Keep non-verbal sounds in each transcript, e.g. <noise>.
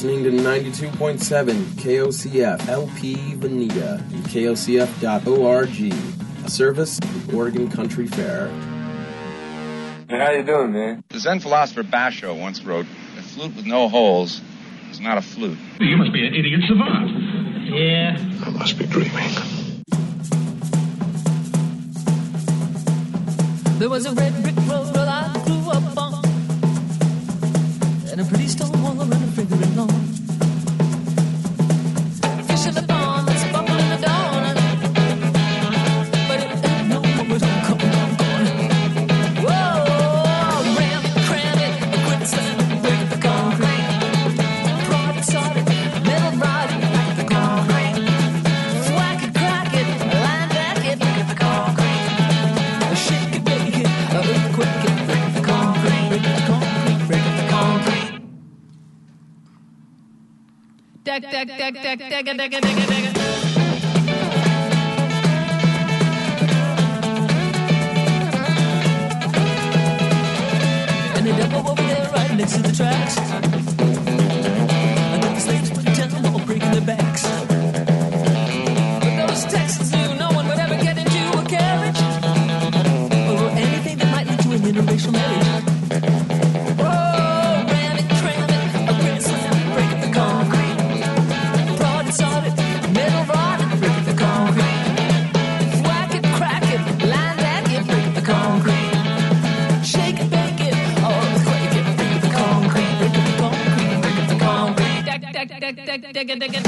You're listening to 92.7 KOCF LP Veneta and KOCF.org, a service of the Oregon Country Fair. Hey, how you doing, man? The Zen philosopher Basho once wrote, "A flute with no holes is not a flute." You must be an idiot savant. Yeah. I must be dreaming. There was a red brick road straight to the north. And they double over there right next to the tracks. dig it, dig.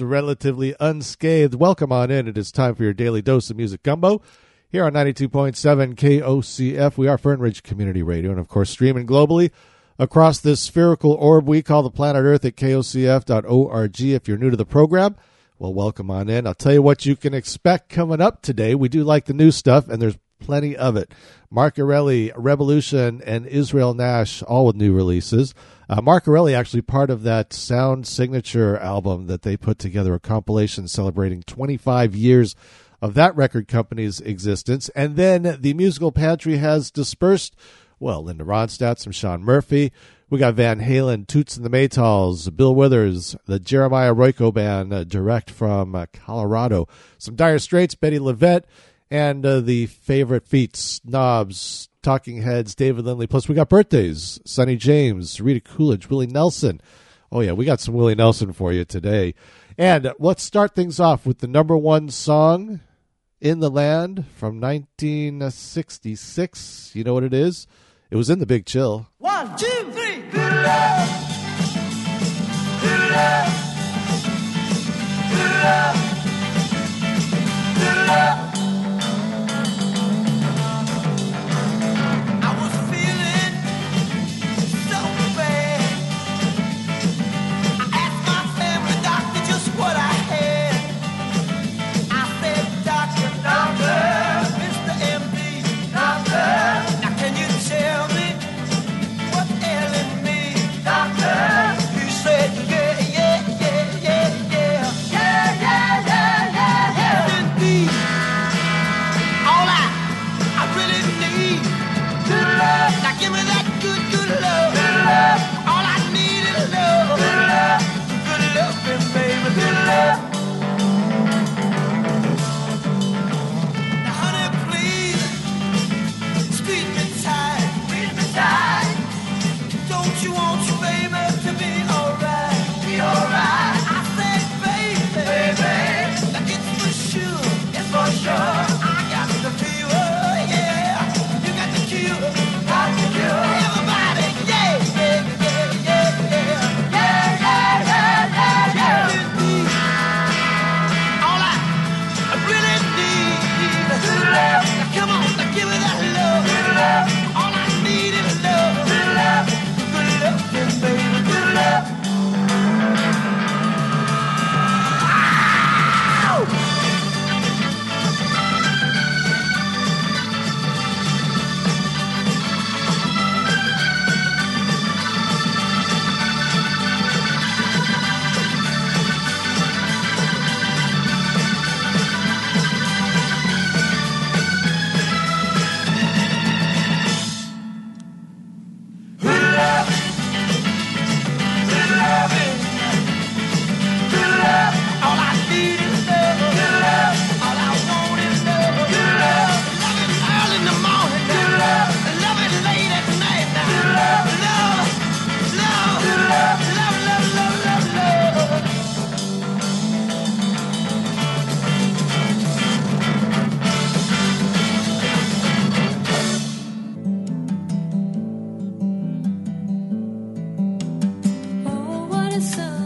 Relatively unscathed. Welcome on in. It is time for your daily dose of music gumbo here on 92.7 KOCF. We are Fern Ridge Community Radio, and of course, streaming globally across this spherical orb we call the planet Earth at KOCF.org. If you're new to the program, well, welcome on in. I'll tell you what you can expect coming up today. We do like the new stuff, and there's plenty of it. Mark Erelli, Rebelution, and Israel Nash, all with new releases. Uh, Mark Erelli actually part of that Sound Signature album that they put together, a compilation celebrating 25 years of that record company's existence. And then the musical pantry has dispersed. Well, Linda Ronstadt, some Shaun Murphy. We got Van Halen, Toots and the Maytals, Bill Withers, the Jeremiah Roiko Band, uh, direct from uh, Colorado. Some Dire Straits, Bettye LaVette, and uh, the favorite feats, Knobs, Talking Heads, David Lindley. Plus, we got birthdays: Sonny James, Rita Coolidge, Willie Nelson. Oh yeah, we got some Willie Nelson for you today. And let's start things off with the number one song in the land from 1966. You know what it is? It was in the Big Chill. One, two, three. I a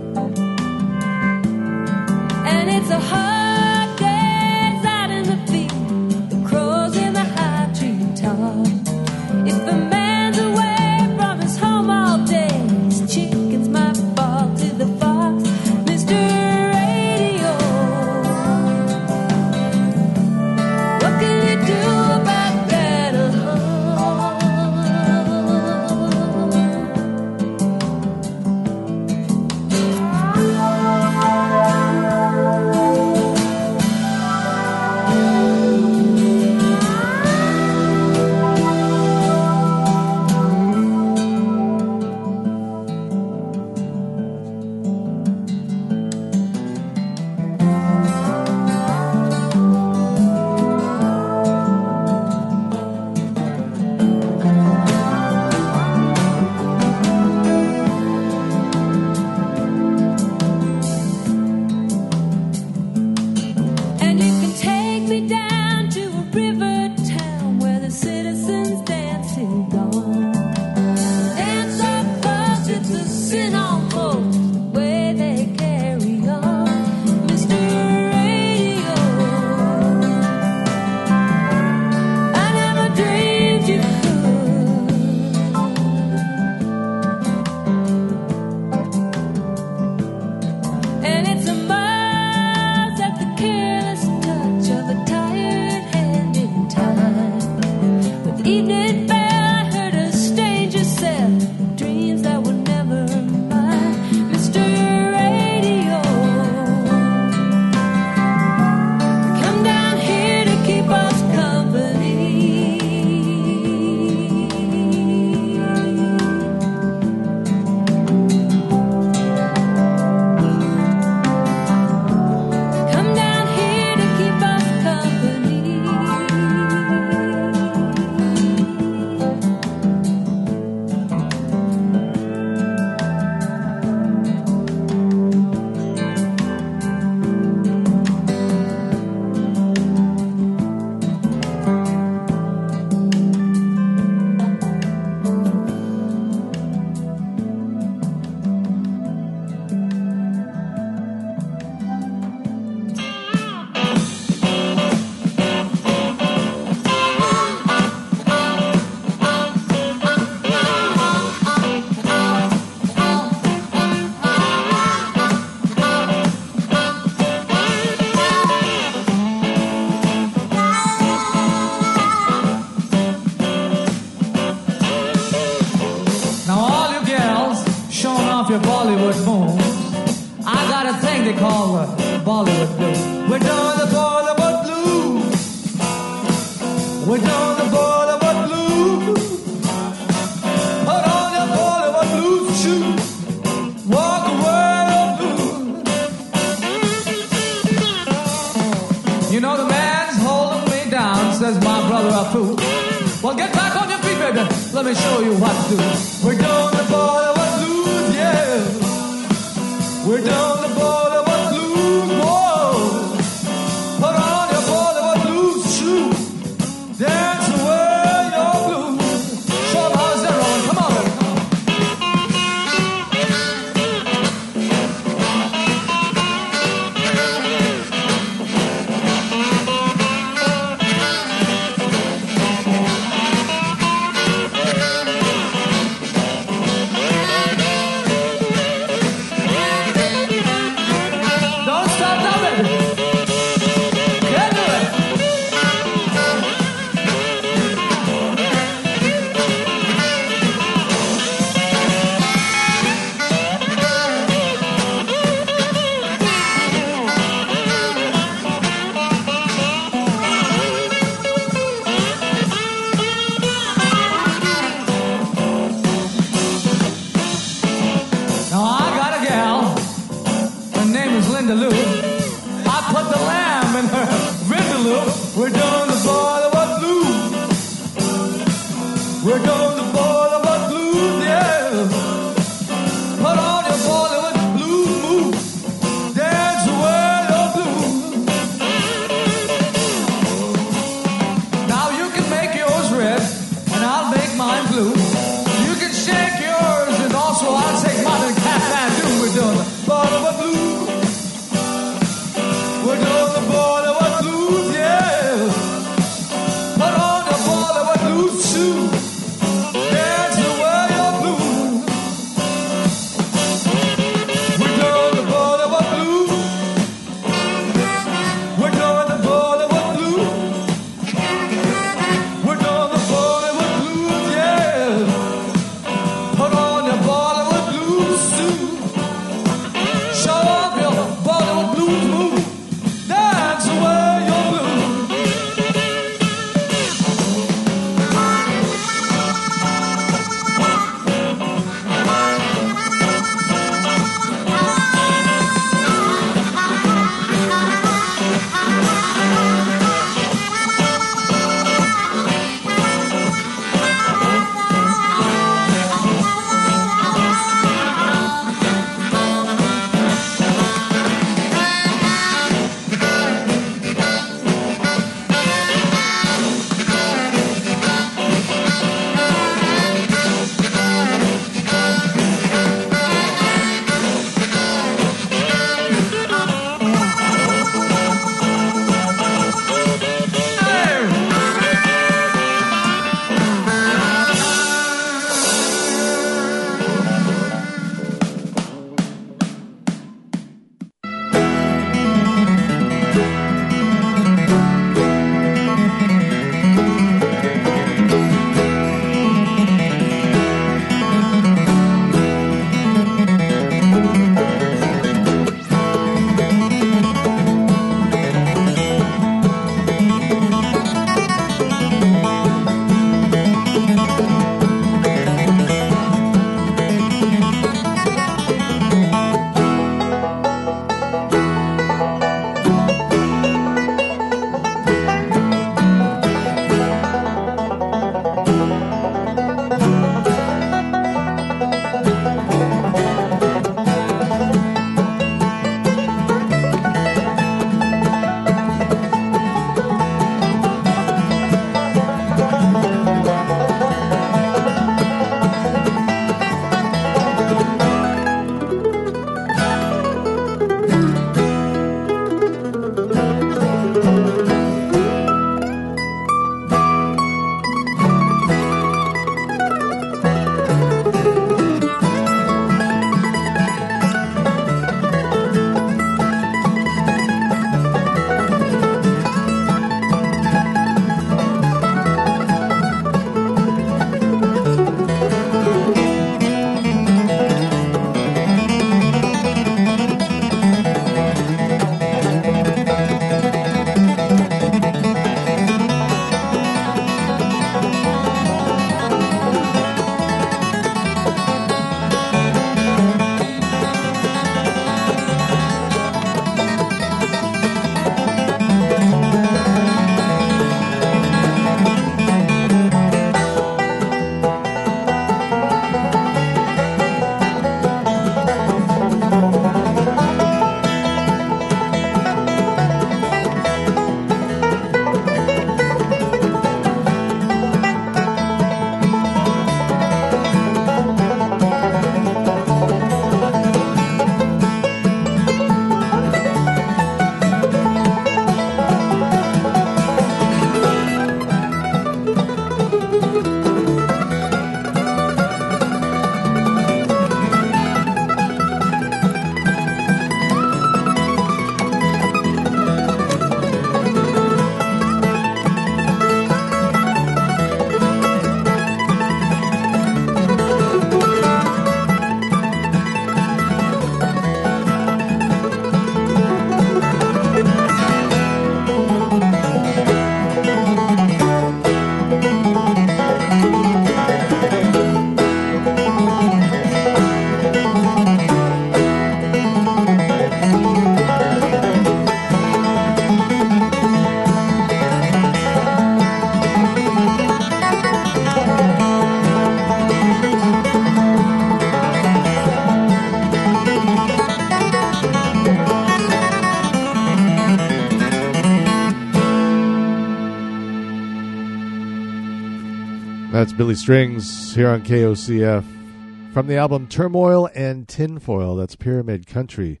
Billy Strings here on KOCF. From the album Turmoil and Tinfoil, that's Pyramid Country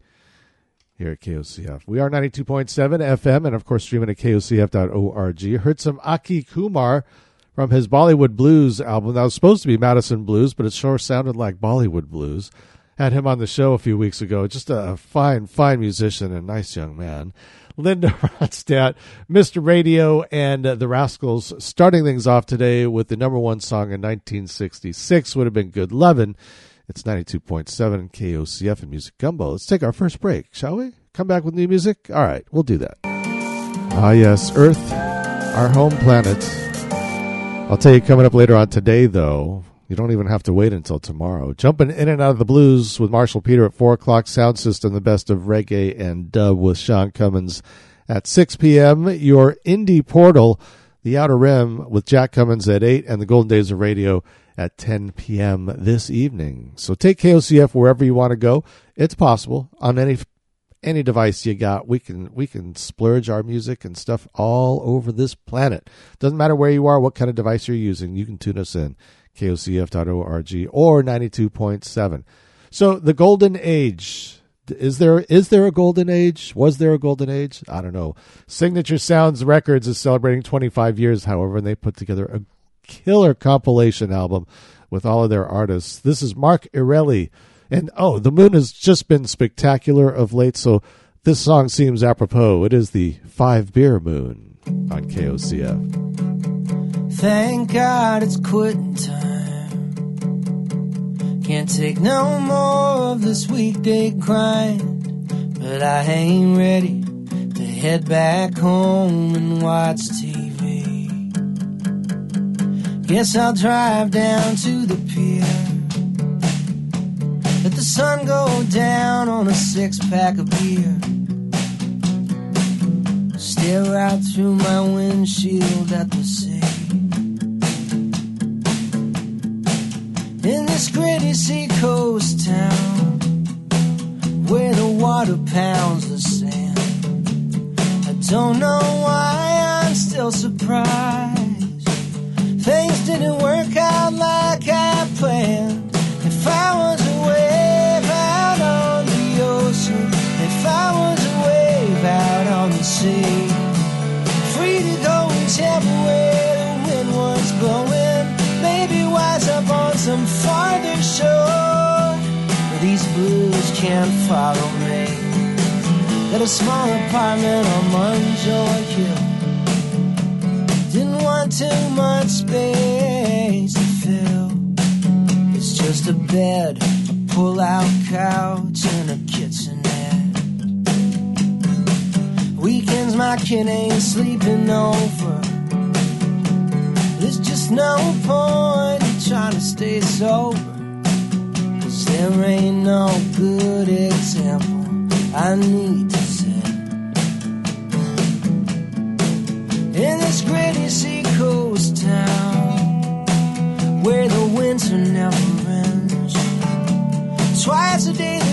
here at KOCF. We are 92.7 FM and, of course, streaming at KOCF.org. Heard some Aki Kumar from his Bollywood Blues album. That was supposed to be Madison Blues, but it sure sounded like Bollywood Blues. Had him on the show a few weeks ago. Just a fine, fine musician and nice young man. Linda <laughs> Ronstadt, Mr. Radio, and uh, the Rascals starting things off today with the number one song in 1966 would have been Good Lovin'. It's 92.7 KOCF and Music Gumbo. Let's take our first break, shall we? Come back with new music? All right, we'll do that. Ah, yes, Earth, our home planet. I'll tell you coming up later on today, though. You don't even have to wait until tomorrow. Jumping in and out of the blues with Marshall Peter at 4 o'clock. Sound System, the best of reggae and dub with Sean Cummins at 6 p.m. Your indie portal, The Outer Rim with Jack Cummins at 8 and the Golden Days of Radio at 10 p.m. this evening. So take KOCF wherever you want to go. It's possible on any any device you got. We can we can splurge our music and stuff all over this planet. Doesn't matter where you are, what kind of device you're using. You can tune us in kocf.org or 92.7. So the golden age is there is there a golden age? Was there a golden age? I don't know. Signature Sounds Records is celebrating 25 years, however, and they put together a killer compilation album with all of their artists. This is Mark Erelli. And oh, the moon has just been spectacular of late, so this song seems apropos. It is the Five Beer Moon on KOCF. Thank God it's quitting time. Can't take no more of this weekday grind. But I ain't ready to head back home and watch TV. Guess I'll drive down to the pier. Let the sun go down on a six pack of beer. Stare out through my windshield at the sea. In this gritty seacoast town where the water pounds the sand. I don't know why I'm still surprised. Things didn't work out like I planned. If I was a wave out on the ocean, if I was a wave out on the sea, some farther shore these blues can't follow me. Got a small apartment on Munjoy Hill. Didn't want too much space to fill. It's just a bed, a pull-out couch, and a kitchenette. Weekends my kid ain't sleeping over. There's just no point in trying to stay sober. Cause there ain't no good example I need to set. In this gritty seacoast town where the winter never ends. Twice a day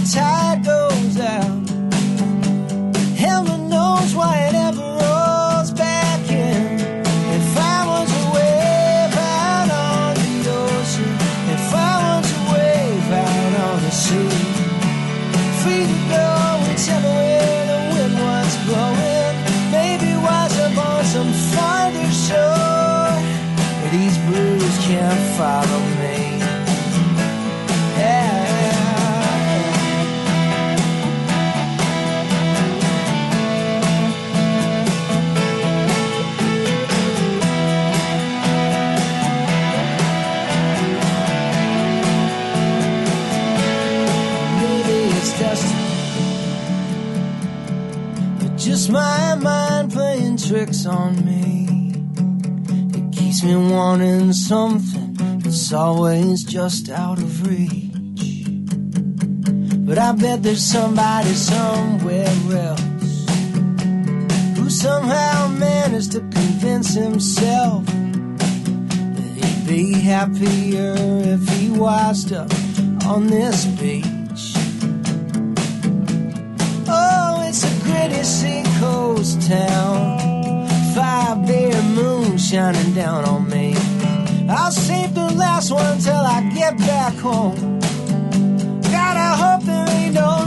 wanting something that's always just out of reach. But I bet there's somebody somewhere else who somehow managed to convince himself that he'd be happier if he washed up on this beach. Oh, it's a gritty seacoast town. Five beer moon shining down on me. I'll save the last one till I get back home. Gotta hope there ain't no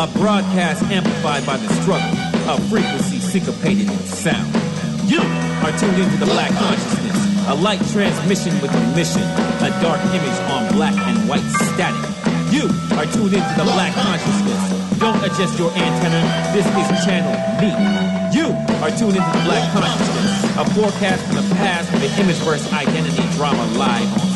a broadcast amplified by the struggle, a frequency syncopated in sound. You are tuned into the Black Consciousness, a light transmission with a mission, a dark image on black and white static. You are tuned into the Black Consciousness. Don't adjust your antenna. This is channel me. You are tuned into the Black Consciousness, a forecast from the past with the Imageverse identity drama live on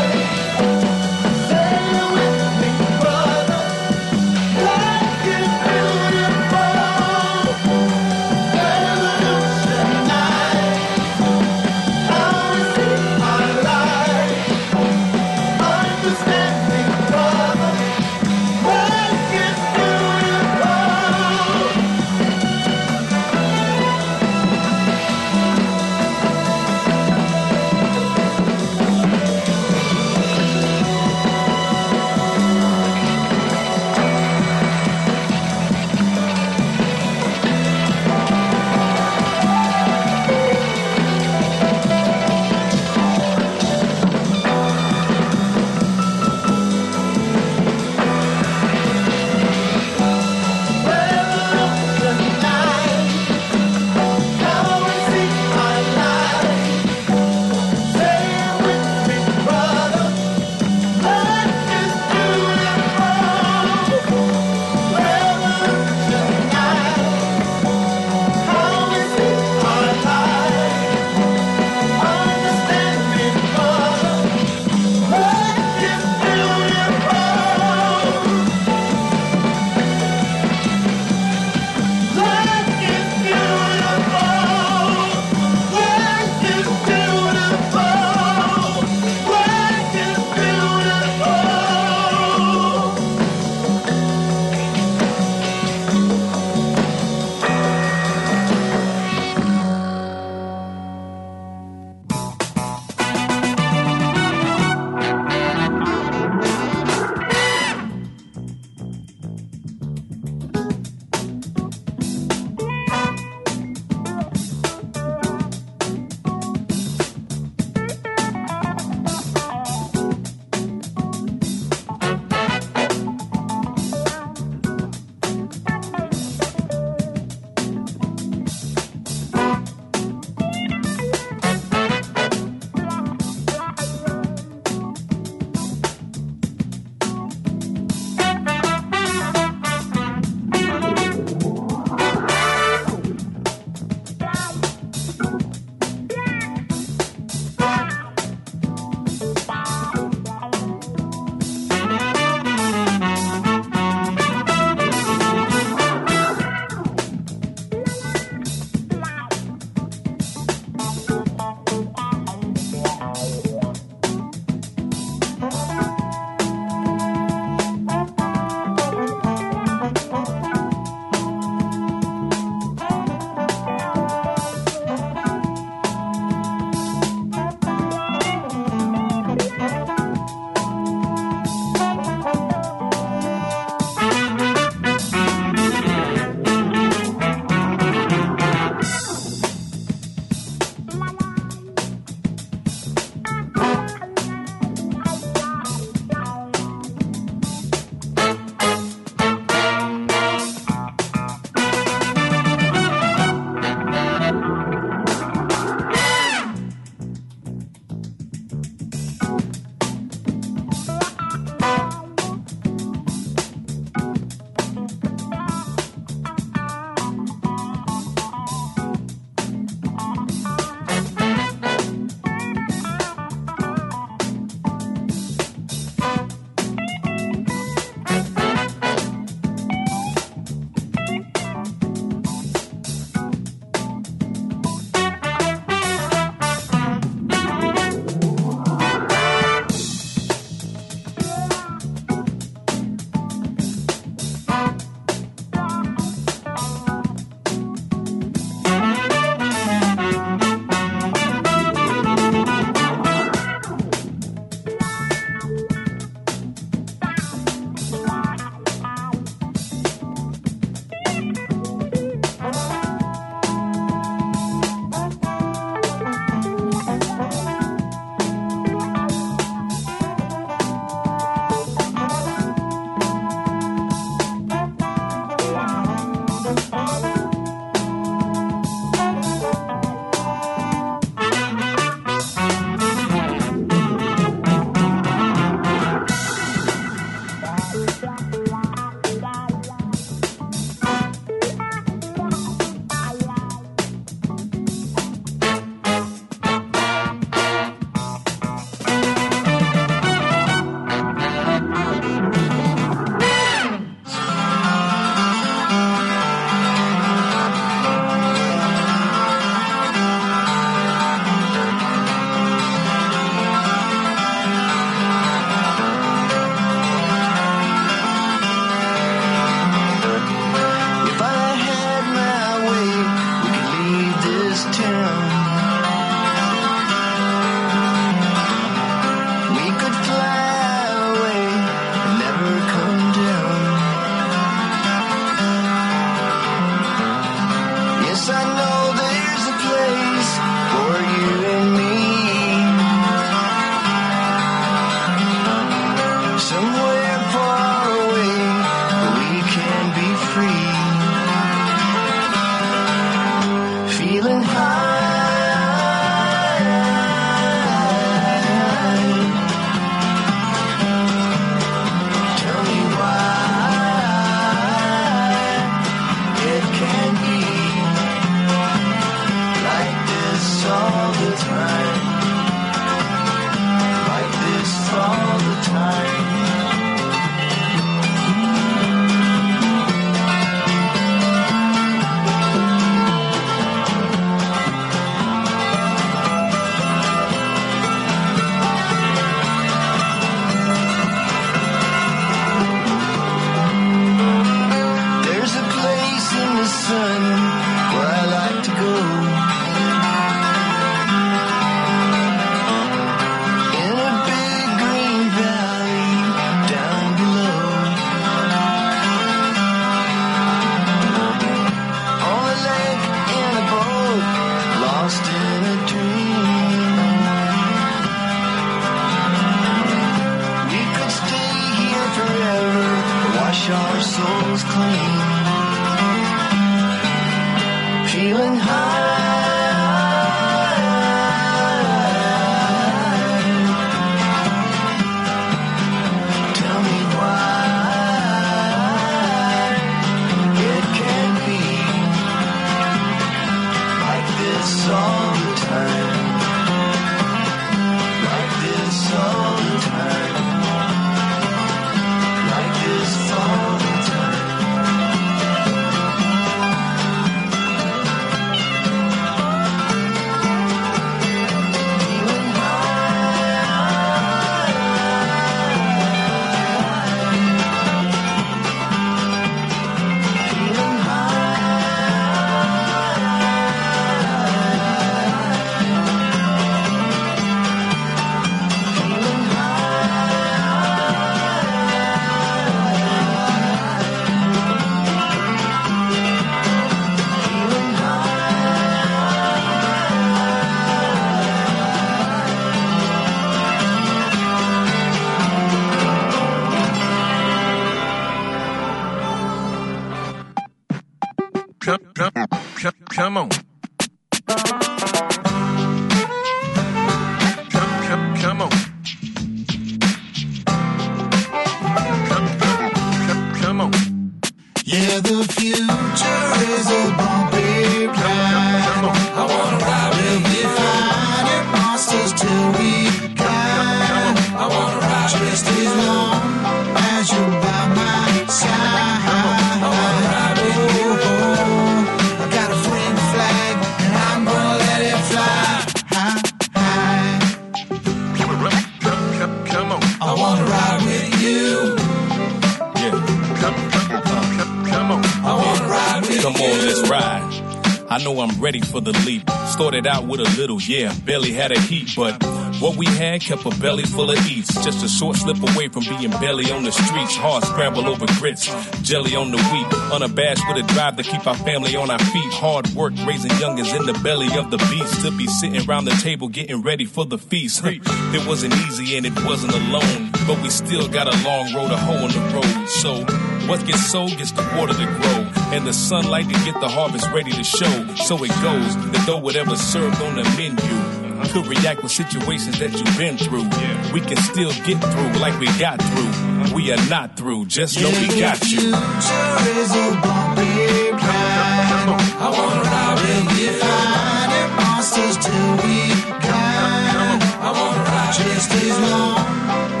yeah, barely had a heat, but what we had kept a belly full of eats. Just a short slip away from being belly on the streets. Hard scramble over grits, jelly on the wheat. Unabashed with a drive to keep our family on our feet. Hard work raising youngins in the belly of the beast. To be sitting around the table getting ready for the feast. <laughs> It wasn't easy and it wasn't alone, but we still got a long road to hoe on the road. So what gets sold gets the water to grow, and the sunlight to get the harvest ready to show. So it goes that though whatever's served on the menu could react with situations that you've been through. Yeah. We can still get through like we got through. We are not through, just know we got you. future is a bumpy ride. I wanna ride with you. Fighting monsters till we die. I wanna ride just as long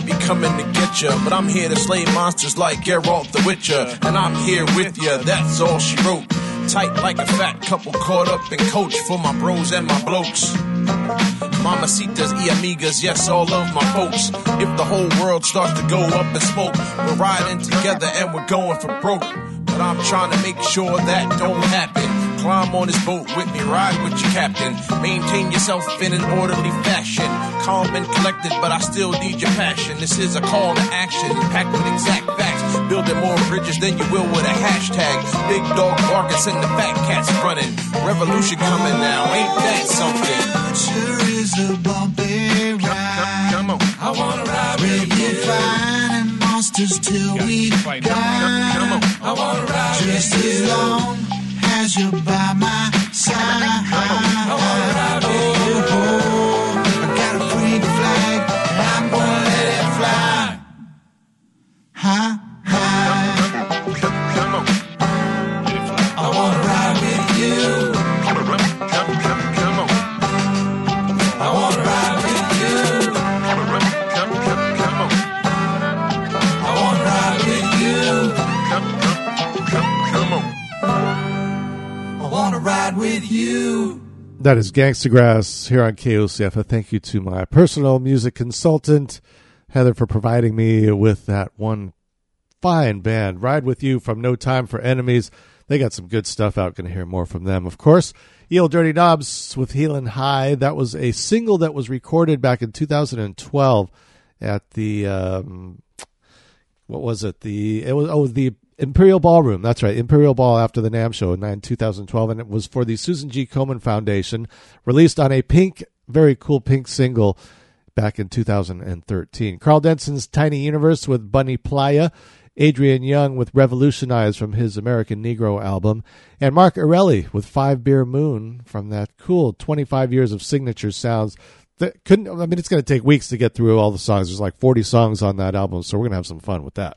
might be coming to get ya, but I'm here to slay monsters like Geralt the Witcher. And I'm here with ya, that's all she wrote. Tight like a fat couple caught up in coach for my bros and my blokes. Mamacitas y amigas, yes, all of my folks. If the whole world starts to go up in smoke, we're riding together and we're going for broke. But I'm trying to make sure that don't happen. Climb on this boat with me, ride with your captain. Maintain yourself in an orderly fashion. Calm and collected, but I still need your passion. This is a call to action, packed with exact facts. Building more bridges than you will with a hashtag. Big dog barking, send the fat cats running. Revolution coming now, ain't that something? Sure is a bumpy ride. Come on. I wanna ride with you. Fighting monsters till we die. Come on. I wanna ride Just as long as you're by my side. I wanna ride with you. That is Gangsta Grass here on KOCF. A thank you to my personal music consultant, Heather, for providing me with that one fine band. Ride with you from No Time for Enemies. They got some good stuff out. Going to hear more from them, of course. Eel Dirty Knobs with Healin' High. That was a single that was recorded back in 2012 at the um, what was it? The it was oh the Imperial Ballroom. That's right, Imperial Ball after the NAMM Show in nine- 2012, and it was for the Susan G. Komen Foundation, released on a pink, very cool pink single back in 2013. Karl Denson's Tiny Universe with Bunny Playa. Adrian Younge with Revolutionize from his American Negro album, and Mark Erelli with Five Beer Moon from that cool 25 years of signature sounds that couldn't I mean it's going to take weeks to get through all the songs. There's like 40 songs on that album, so we're going to have some fun with that.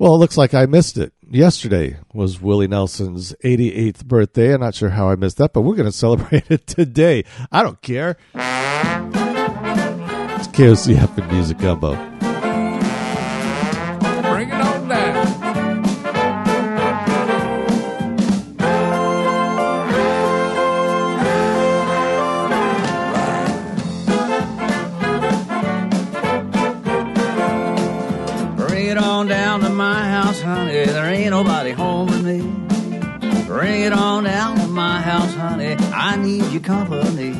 Well, it looks like I missed it. Yesterday was Willie Nelson's 88th birthday. I'm not sure how I missed that, but we're going to celebrate it today. I don't care. It's KOCF and Music Gumbo. Honey. There ain't nobody home with me. Bring it on down to my house, honey. I need your company.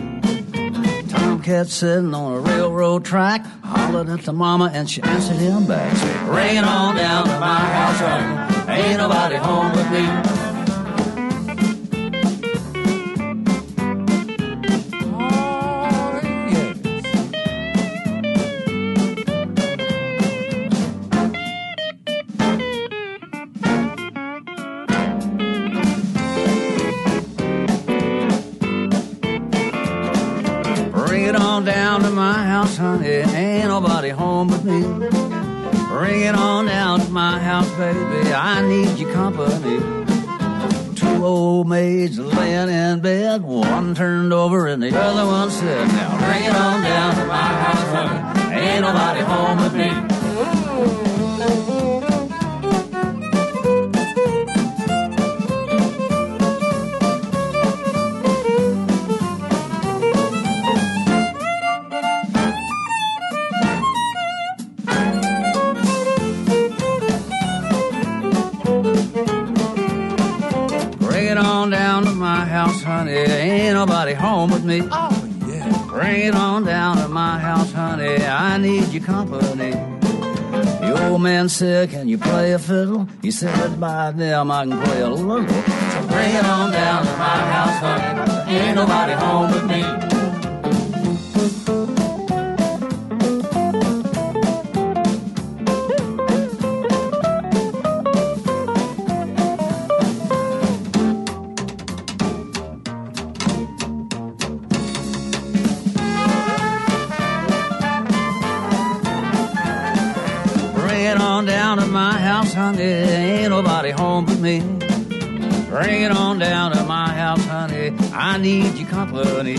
Tomcat sitting on a railroad track, hollered at the mama and she answered him back. Said, Bring it on down to my house, honey. Ain't nobody home with me. On down to my house, honey. Ain't nobody home but me. Bring it on down to my house, baby. I need your company. Two old maids laying in bed, one turned over and the other one said, Now bring it on down to my house, honey. Ain't nobody home but me. Honey. Ain't nobody home with me. Oh, yeah. Bring it on down to my house, honey. I need your company. The old man said, Can you play a fiddle? He said, By them, I can play a little. So bring it on down to my house, honey. Ain't nobody home with me. Home but me. Bring it on down to my house, honey. I need your company.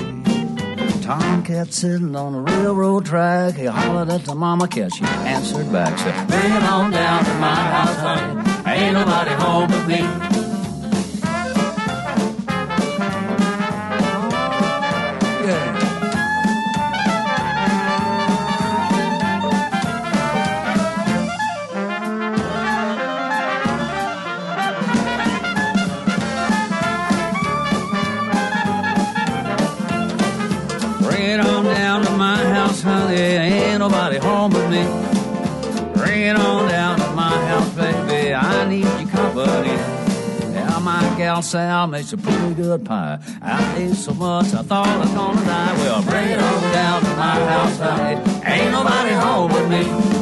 Tomcat sitting on a railroad track. He hollered at the mama cat. She answered back, said, Bring it on down to my house, honey. Ain't nobody home but me. Bring it on down to my house, baby. I need your company. Now my gal Sal makes a pretty good pie. I ate so much I thought I was gonna die. Well, bring it on down to my house, honey. Ain't nobody home but me.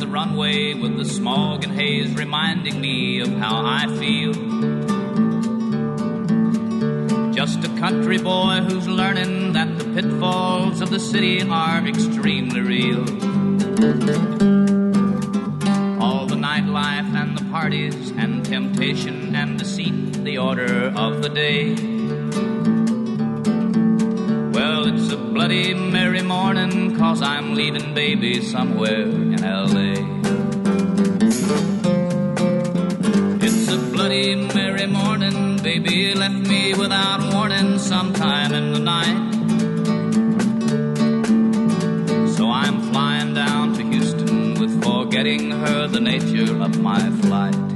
The runway with the smog and haze reminding me of how I feel. Just a country boy who's learning that the pitfalls of the city are extremely real. All the nightlife and the parties and temptation and deceit, the order of the day. Well, it's a bloody cause I'm leaving baby somewhere in LA. It's a bloody merry morning, baby left me without warning sometime in the night. So I'm flying down to Houston with forgetting her the nature of my flight.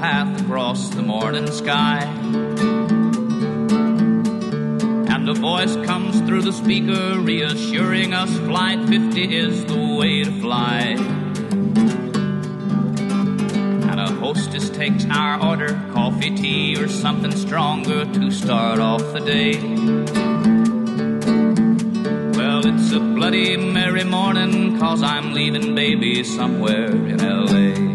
Path across the morning sky. And a voice comes through the speaker, reassuring us Flight 50 is the way to fly. And a hostess takes our order coffee, tea, or something stronger to start off the day. Well, it's a bloody merry morning, cause I'm leaving baby somewhere in LA.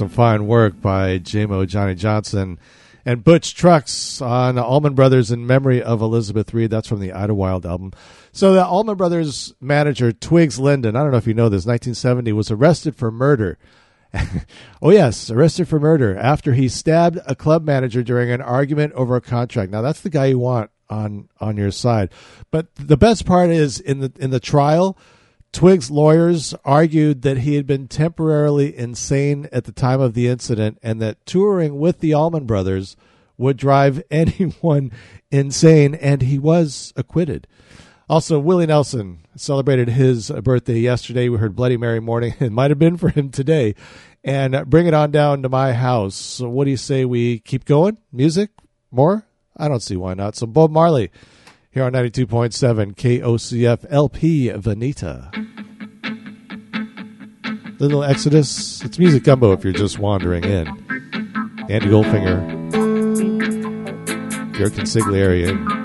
Some fine work by Jaimoe Johanny Johanson and Butch Trucks on Allman Brothers in memory of Elizabeth Reed. That's from the Idlewild album. So the Allman Brothers manager Twiggs Lyndon, I don't know if you know this, 1970 was arrested for murder. <laughs> oh yes, arrested for murder after he stabbed a club manager during an argument over a contract. Now that's the guy you want on on your side. But the best part is in the in the trial, Twiggs' lawyers argued that he had been temporarily insane at the time of the incident and that touring with the Allman Brothers would drive <laughs> anyone insane, and he was acquitted. Also, Willie Nelson celebrated his birthday yesterday. We heard Bloody Mary morning. <laughs> It might have been for him today. And bring it on down to my house. So what do you say we keep going? Music? More? I don't see why not. So Bob Marley here on 92.7 KOCF LP Veneta. Little Exodus. It's music gumbo if you're just wandering in. Andy Goldfinger. Your consigliere.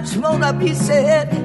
Much be said.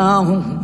I'm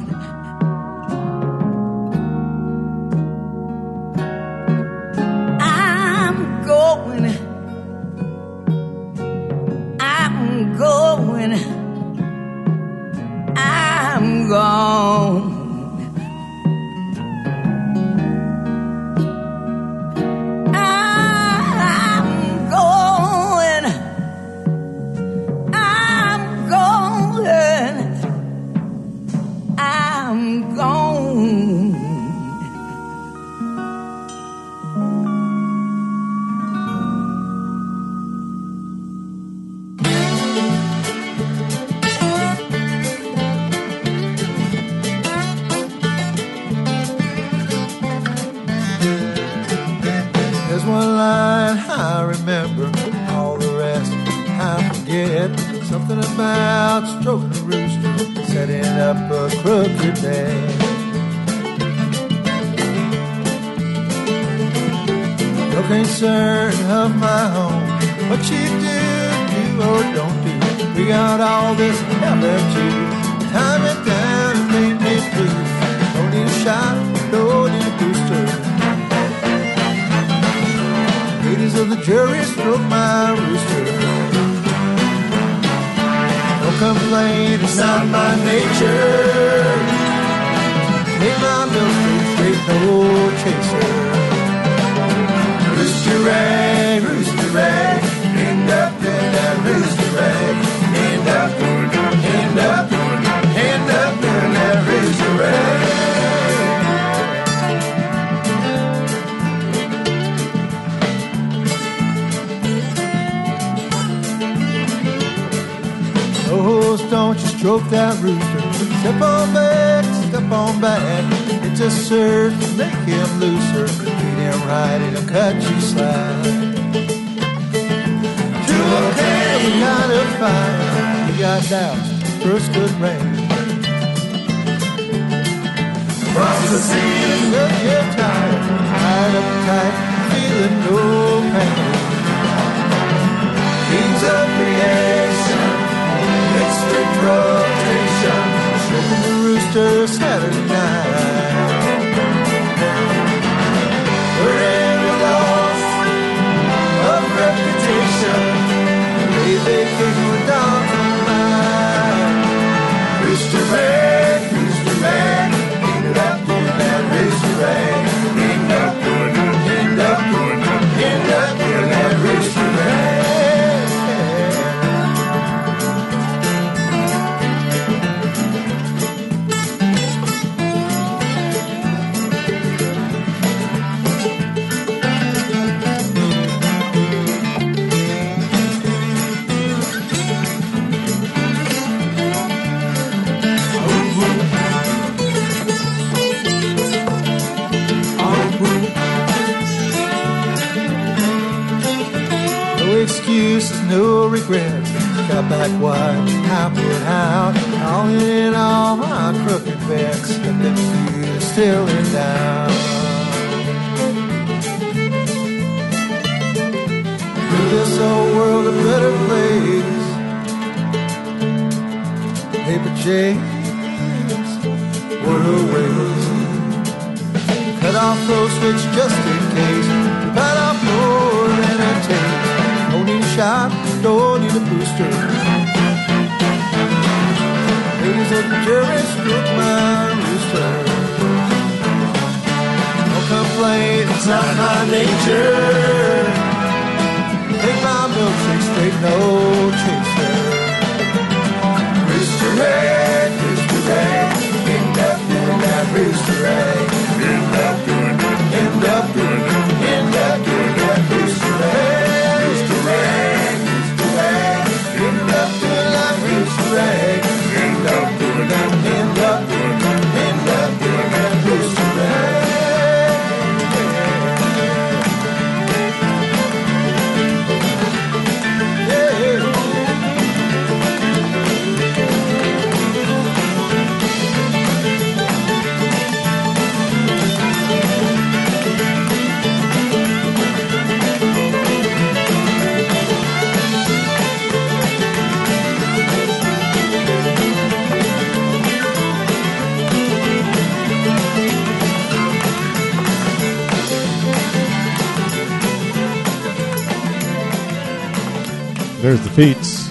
Feats.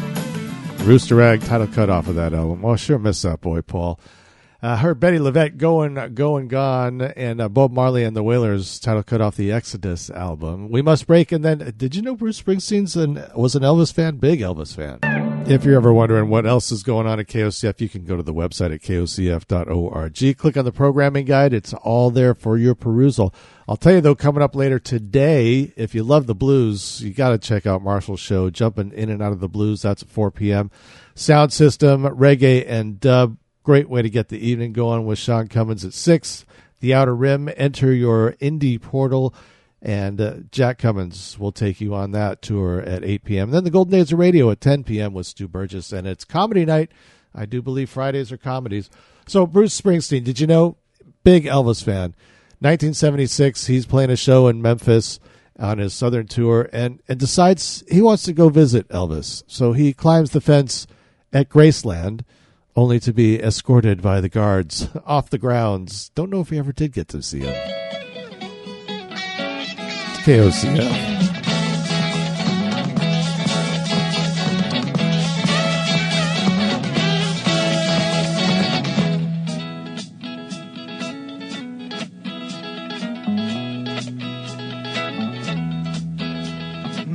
Rooster Rag title cut off of that album. Well, sure miss that boy, Paul. Uh, heard Bettye LaVette going, going, gone, and uh, Bob Marley and the Wailers title cut off the Exodus album. We must break, and then did you know Bruce Springsteen's an, was an Elvis fan? Big Elvis fan. If you're ever wondering what else is going on at KOCF, you can go to the website at kocf.org. Click on the programming guide. It's all there for your perusal. I'll tell you though, coming up later today, if you love the blues, you got to check out Marshall's show, jumping in and out of the blues. That's at 4 p.m. Sound system, reggae, and dub. Great way to get the evening going with Sean Cummins at 6. The Outer Rim, enter your indie portal, and uh, Jack Cummins will take you on that tour at 8 p.m. Then the Golden Days of Radio at 10 p.m. with Stu Burgess, and it's comedy night. I do believe Fridays are comedies. So, Bruce Springsteen, did you know? Big Elvis fan. 1976, he's playing a show in Memphis on his southern tour and, and decides he wants to go visit Elvis. So he climbs the fence at Graceland, only to be escorted by the guards <laughs> off the grounds. Don't know if he ever did get to see him. It's.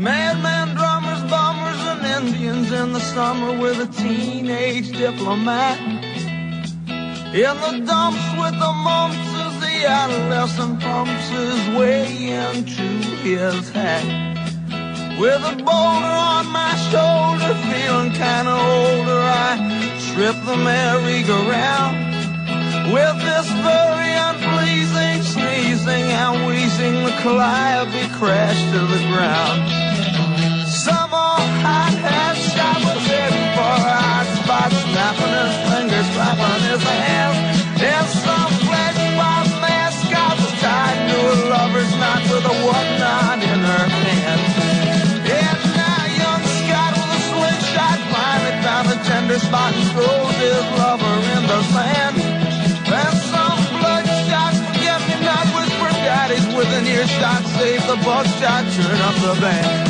Madman drummers, bombers, and Indians in the summer with a teenage diplomat. In the dumps with the mumps as the adolescent pumps his way into his hat. With a boulder on my shoulder, feeling kinda older, I trip the merry-go-round. With this very unpleasing sneezing and wheezing, the calliope crashed to the ground. Old hot-hat shot was for a hot spot, snapping his fingers, clapping his hands. And some flesh bomb mascot was tied to a lover's knot with a whatnot in her hand. And now young Scott with a slingshot finally found a tender spot and throws his lover in the sand. And some bloodshot forget-me-not whisper daddies within earshot save the buckshot, turn up the band.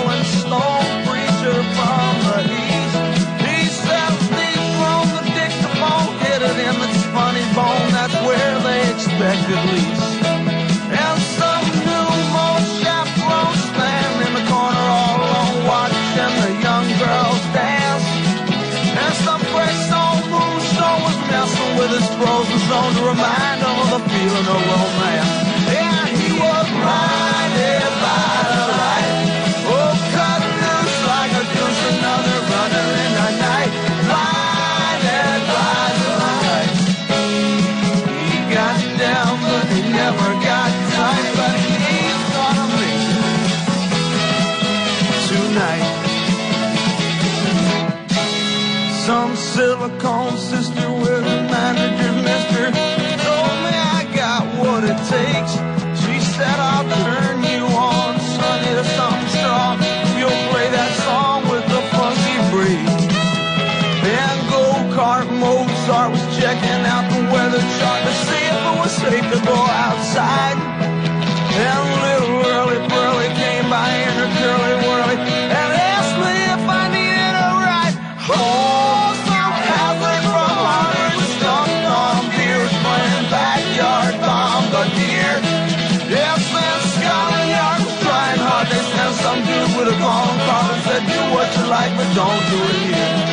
messing with his frozen zone to remind him of the feeling of romance. Silicone sister with a manager, mister, told me I got what it takes. She said I'll turn you on, sonny, to something strong. You'll play that song with the funky breeze. And go-kart Mozart was checking out the weather chart to see if it was safe to go outside. Like, but don't do it here.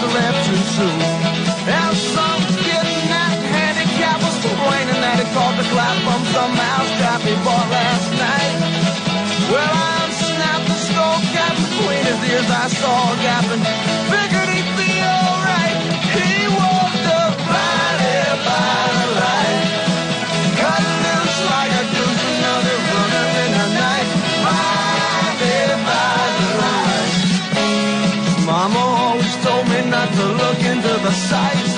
To laugh too soon. And some kid in that handicap was complaining that he caught the clap from some mousetrap he bought last night. Well, I unsnapped the skull cap between his ears. I saw a gap and to look into the sights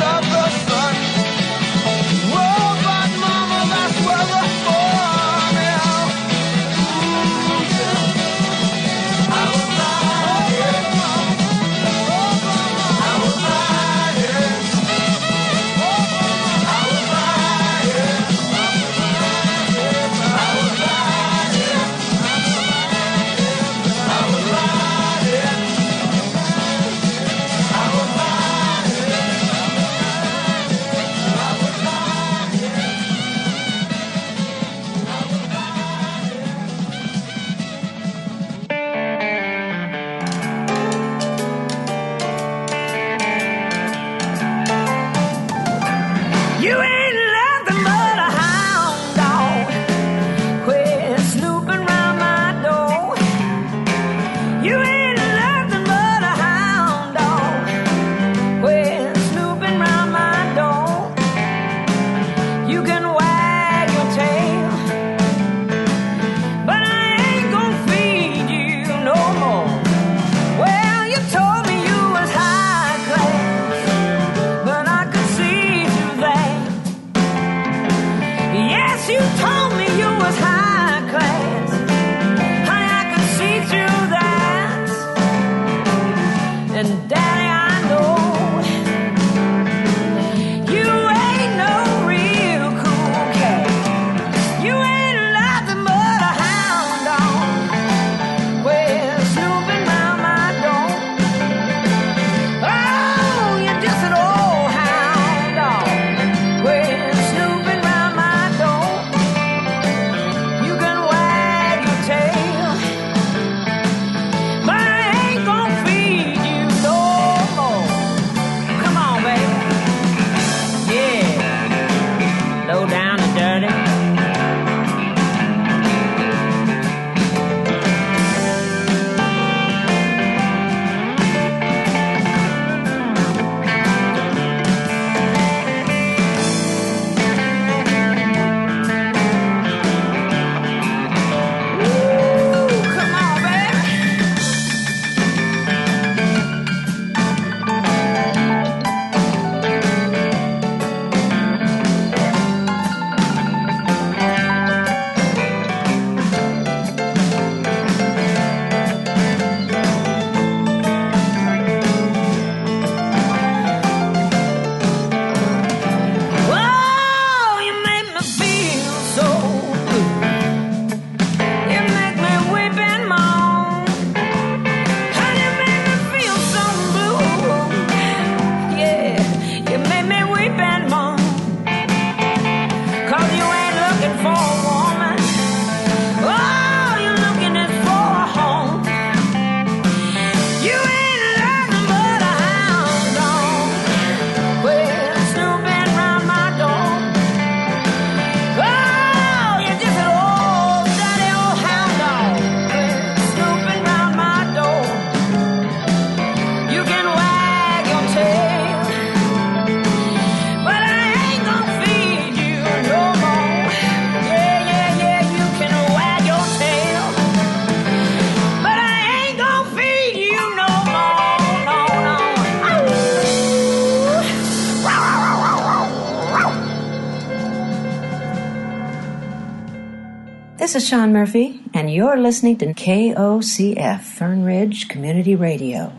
Shaun Murphy, and you're listening to KOCF Fern Ridge Community Radio.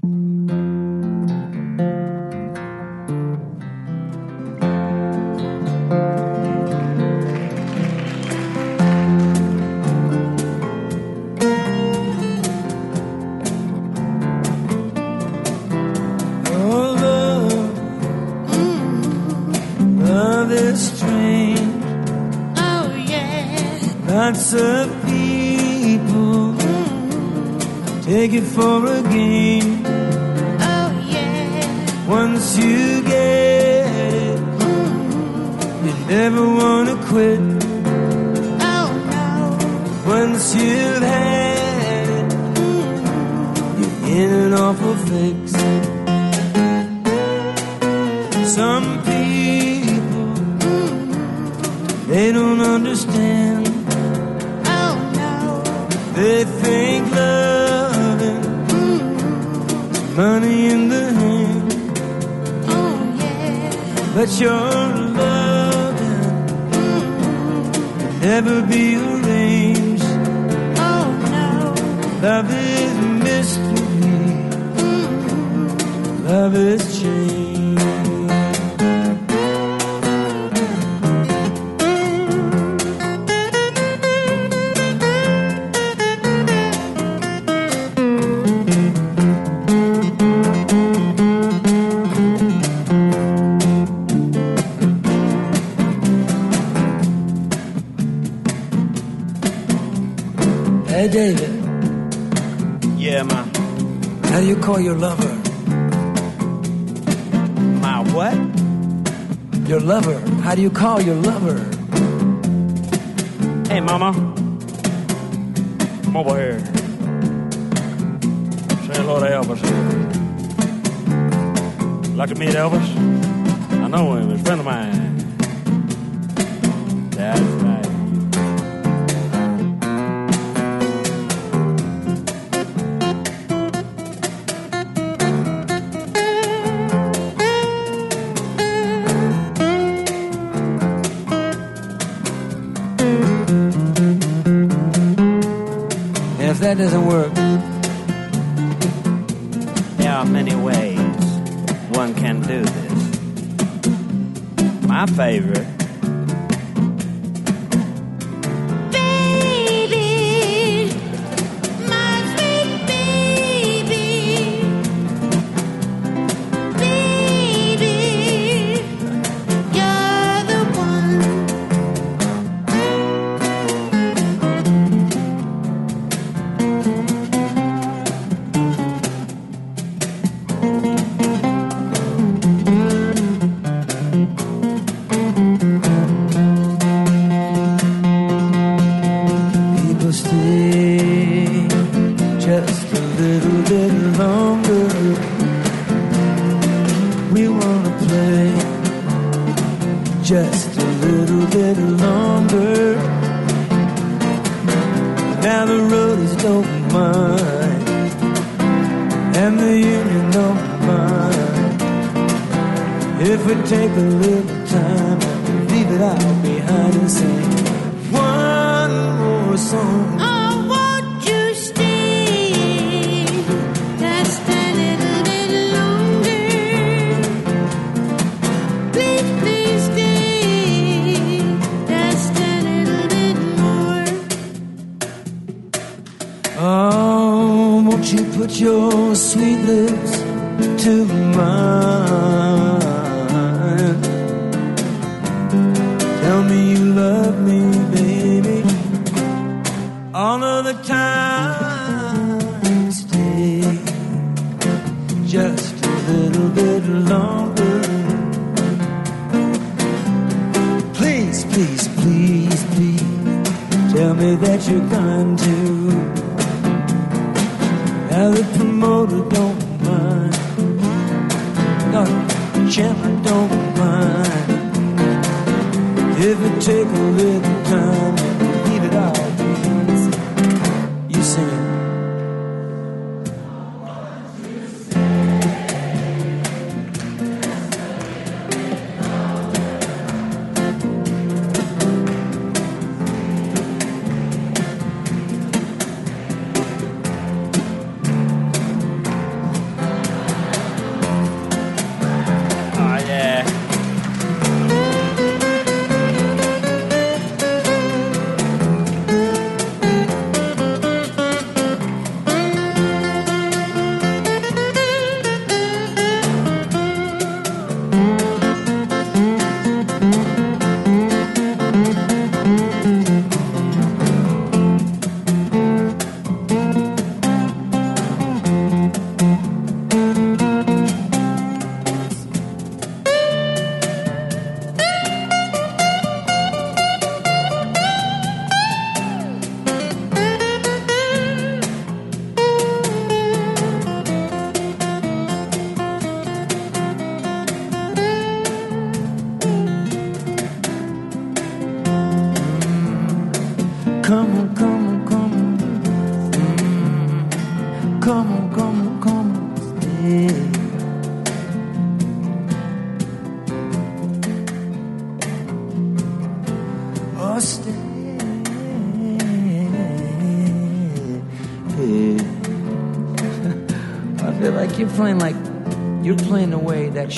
for a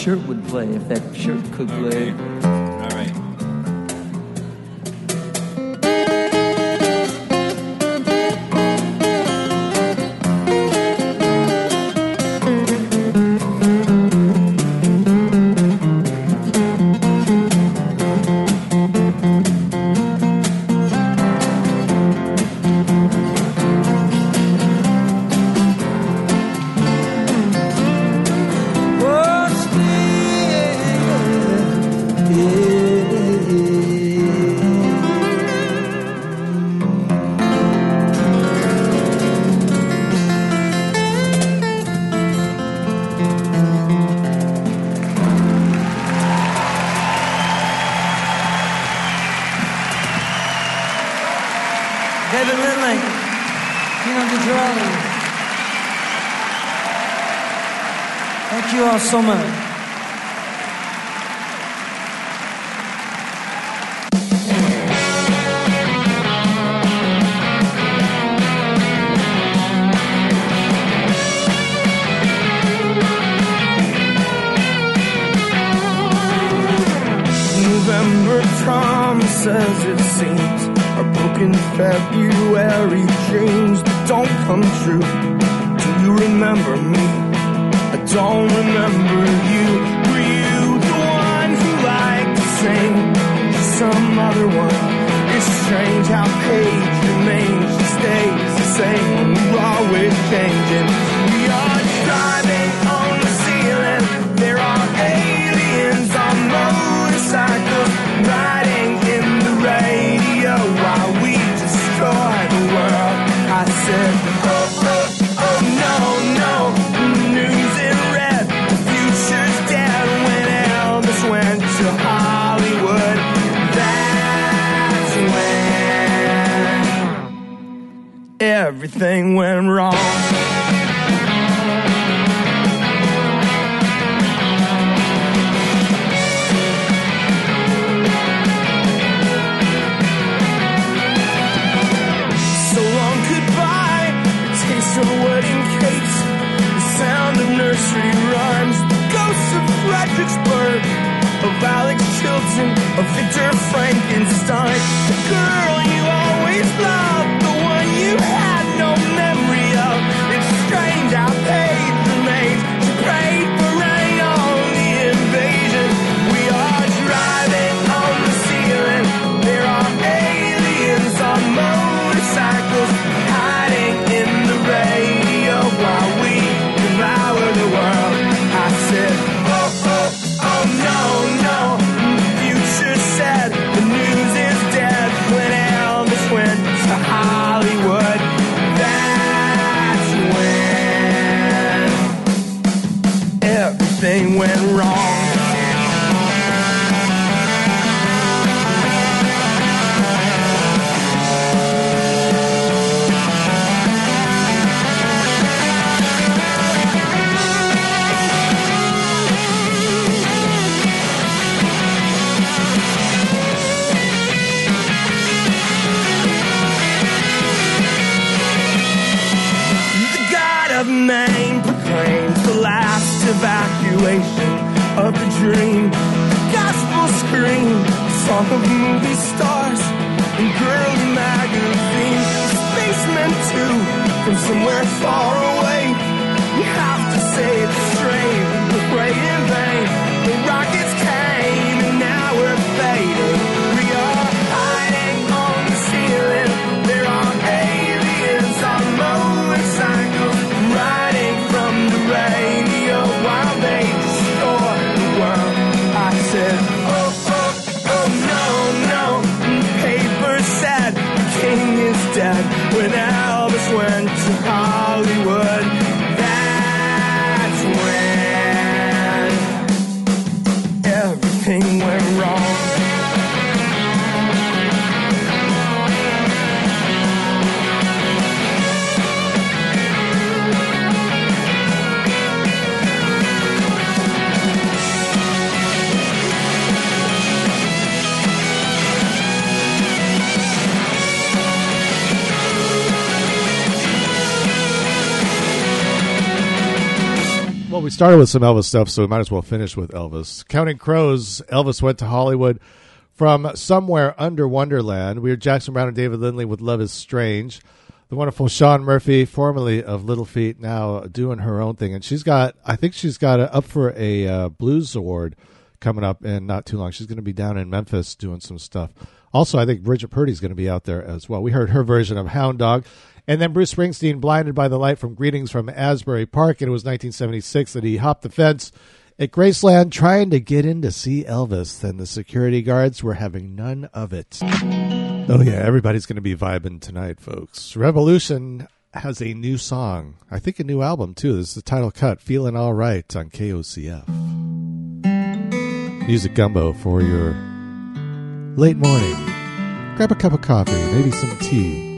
shirt would play if that shirt could play. Started with some Elvis stuff, so we might as well finish with Elvis. Counting Crows, Elvis went to Hollywood from somewhere under Wonderland. We are Jackson Browne and David Lindley with Love is Strange. The wonderful Shaun Murphy, formerly of Little Feat, now doing her own thing. And she's got, I think she's got a, up for a uh, blues award coming up in not too long. She's going to be down in Memphis doing some stuff. Also, I think Bridget Purdy's going to be out there as well. We heard her version of Hound Dog. And then Bruce Springsteen, Blinded by the Light from Greetings from Asbury Park. And it was 1976 that he hopped the fence at Graceland trying to get in to see Elvis. Then the security guards were having none of it. Oh, yeah, everybody's going to be vibing tonight, folks. Rebelution has a new song. I think a new album, too. This is the title cut, Feeling All Right on KOCF. Music gumbo for your late morning. Grab a cup of coffee, maybe some tea.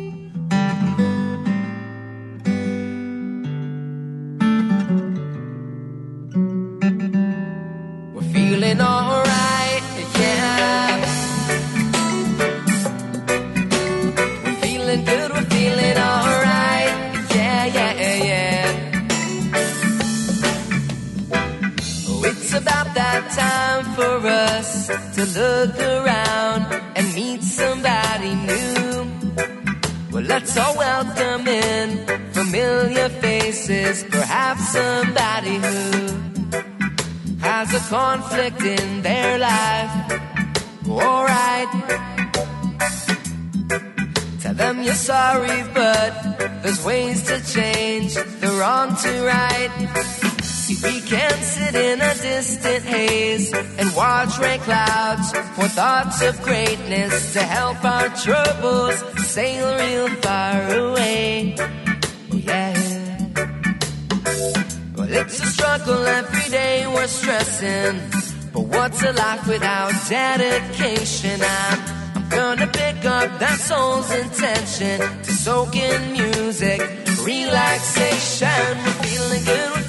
Well, welcome in familiar faces, perhaps somebody who has a conflict in their life. Alright. Tell them you're sorry, but there's ways to change the wrong to right. See, we can't sit in a distant haze and watch rain clouds for thoughts of greatness to help our troubles sail real far away. Oh, yeah. Well, it's a struggle every day we're stressing. But what's a life without dedication? I'm, I'm gonna pick up that soul's intention to soak in music, relaxation. We're feeling good,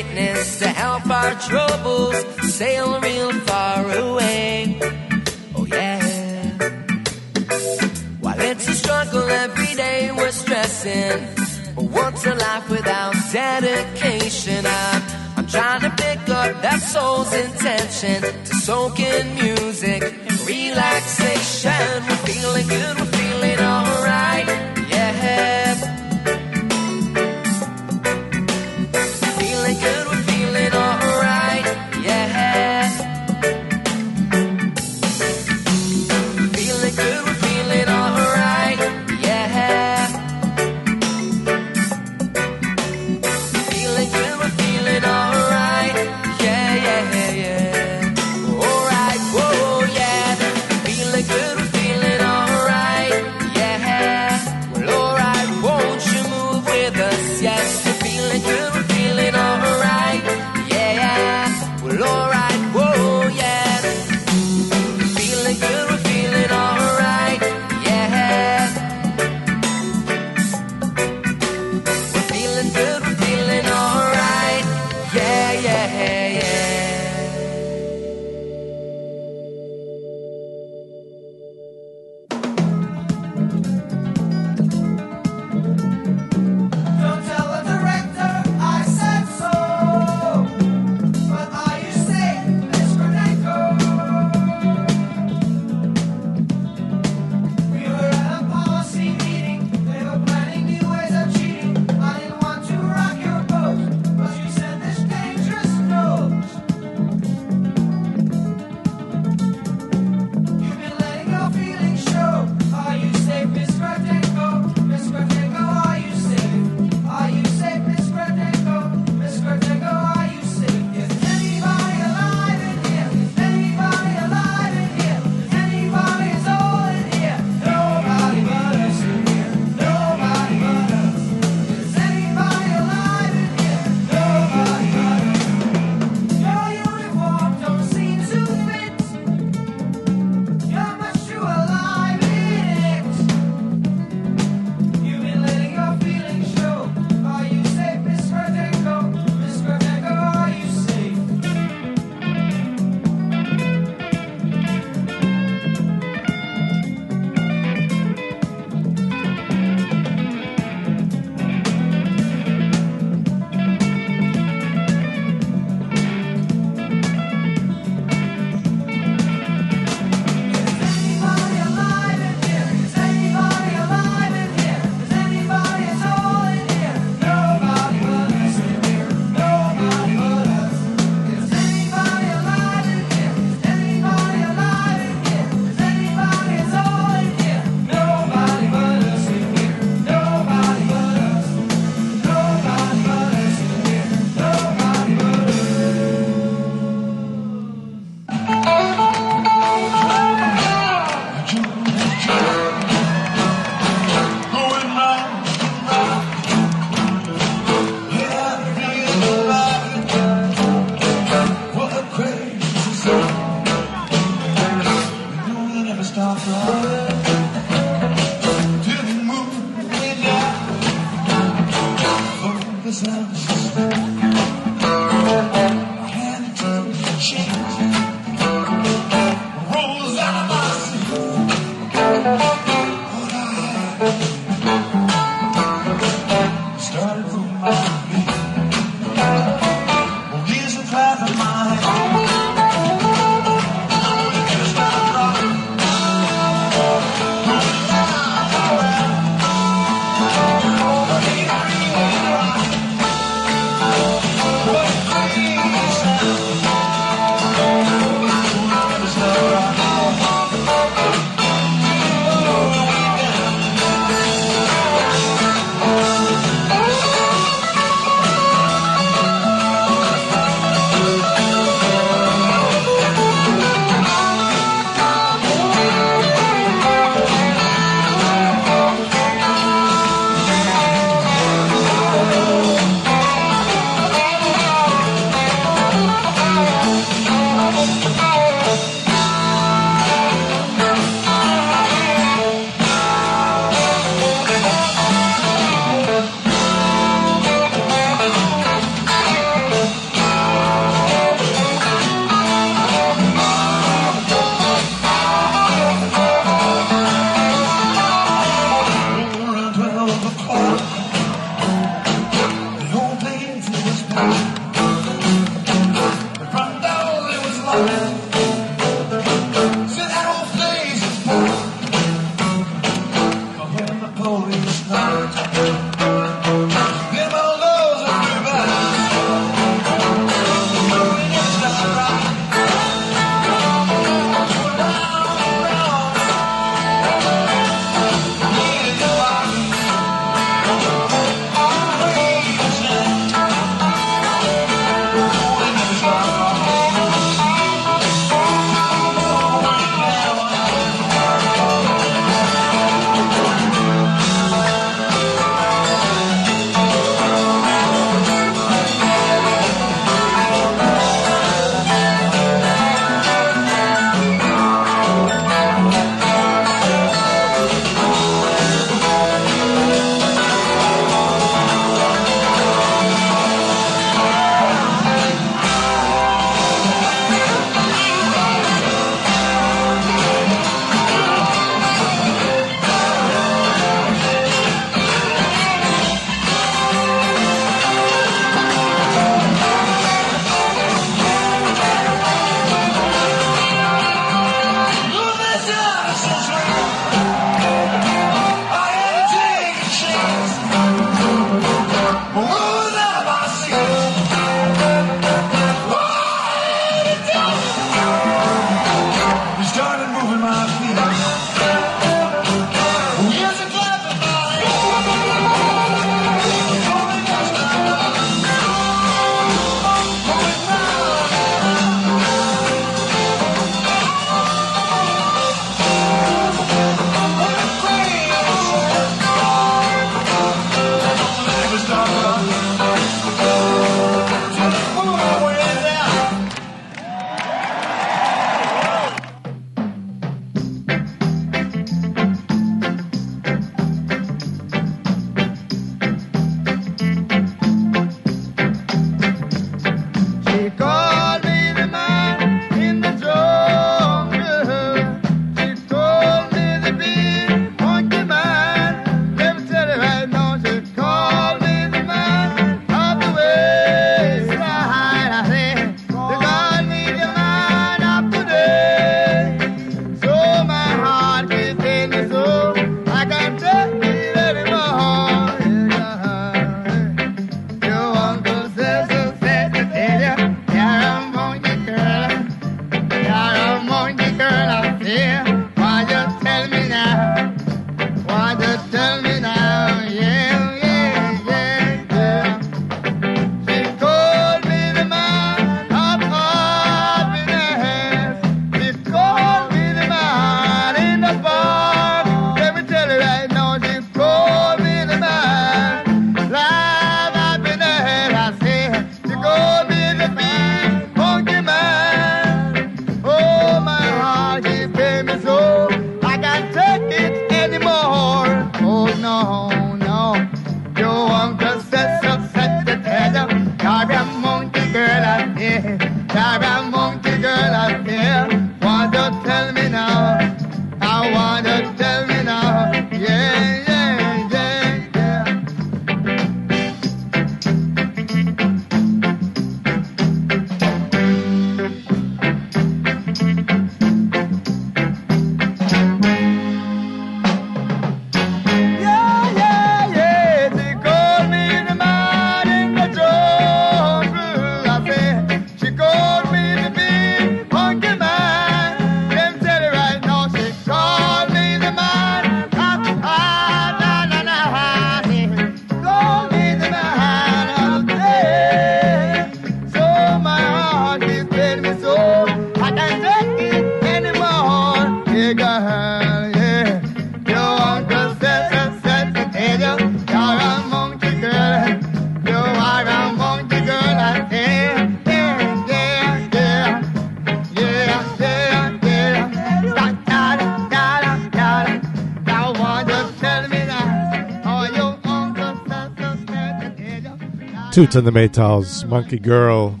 Toots and the Maytals, Monkey Girl,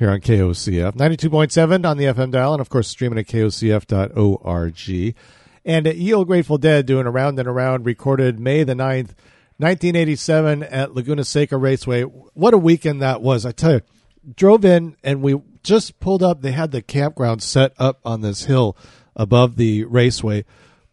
here on KOCF. 92.7 on the FM dial, and of course streaming at KOCF.org. And at Ye Old Grateful Dead doing Around and Around, recorded May the 9th, 1987 at Laguna Seca Raceway. What a weekend that was. I tell you, drove in and we just pulled up. They had the campground set up on this hill above the raceway.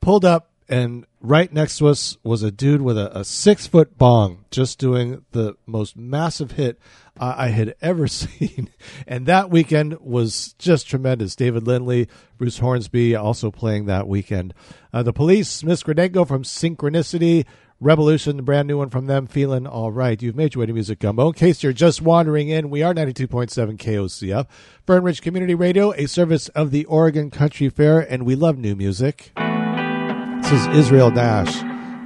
Pulled up, and right next to us was a dude with a, a six foot bong, just doing the most massive hit uh, I had ever <laughs> seen. And that weekend was just tremendous. David Lindley, Bruce Hornsby also playing that weekend. Uh, the Police, Miss Gradenko from Synchronicity. Rebelution, the brand new one from them, feeling all right. You've made your way to Music Gumbo. In case you're just wandering in, we are 92.7 KOCF, Fern Ridge Community Radio, a service of the Oregon Country Fair, and we love new music. This is Israel Nash,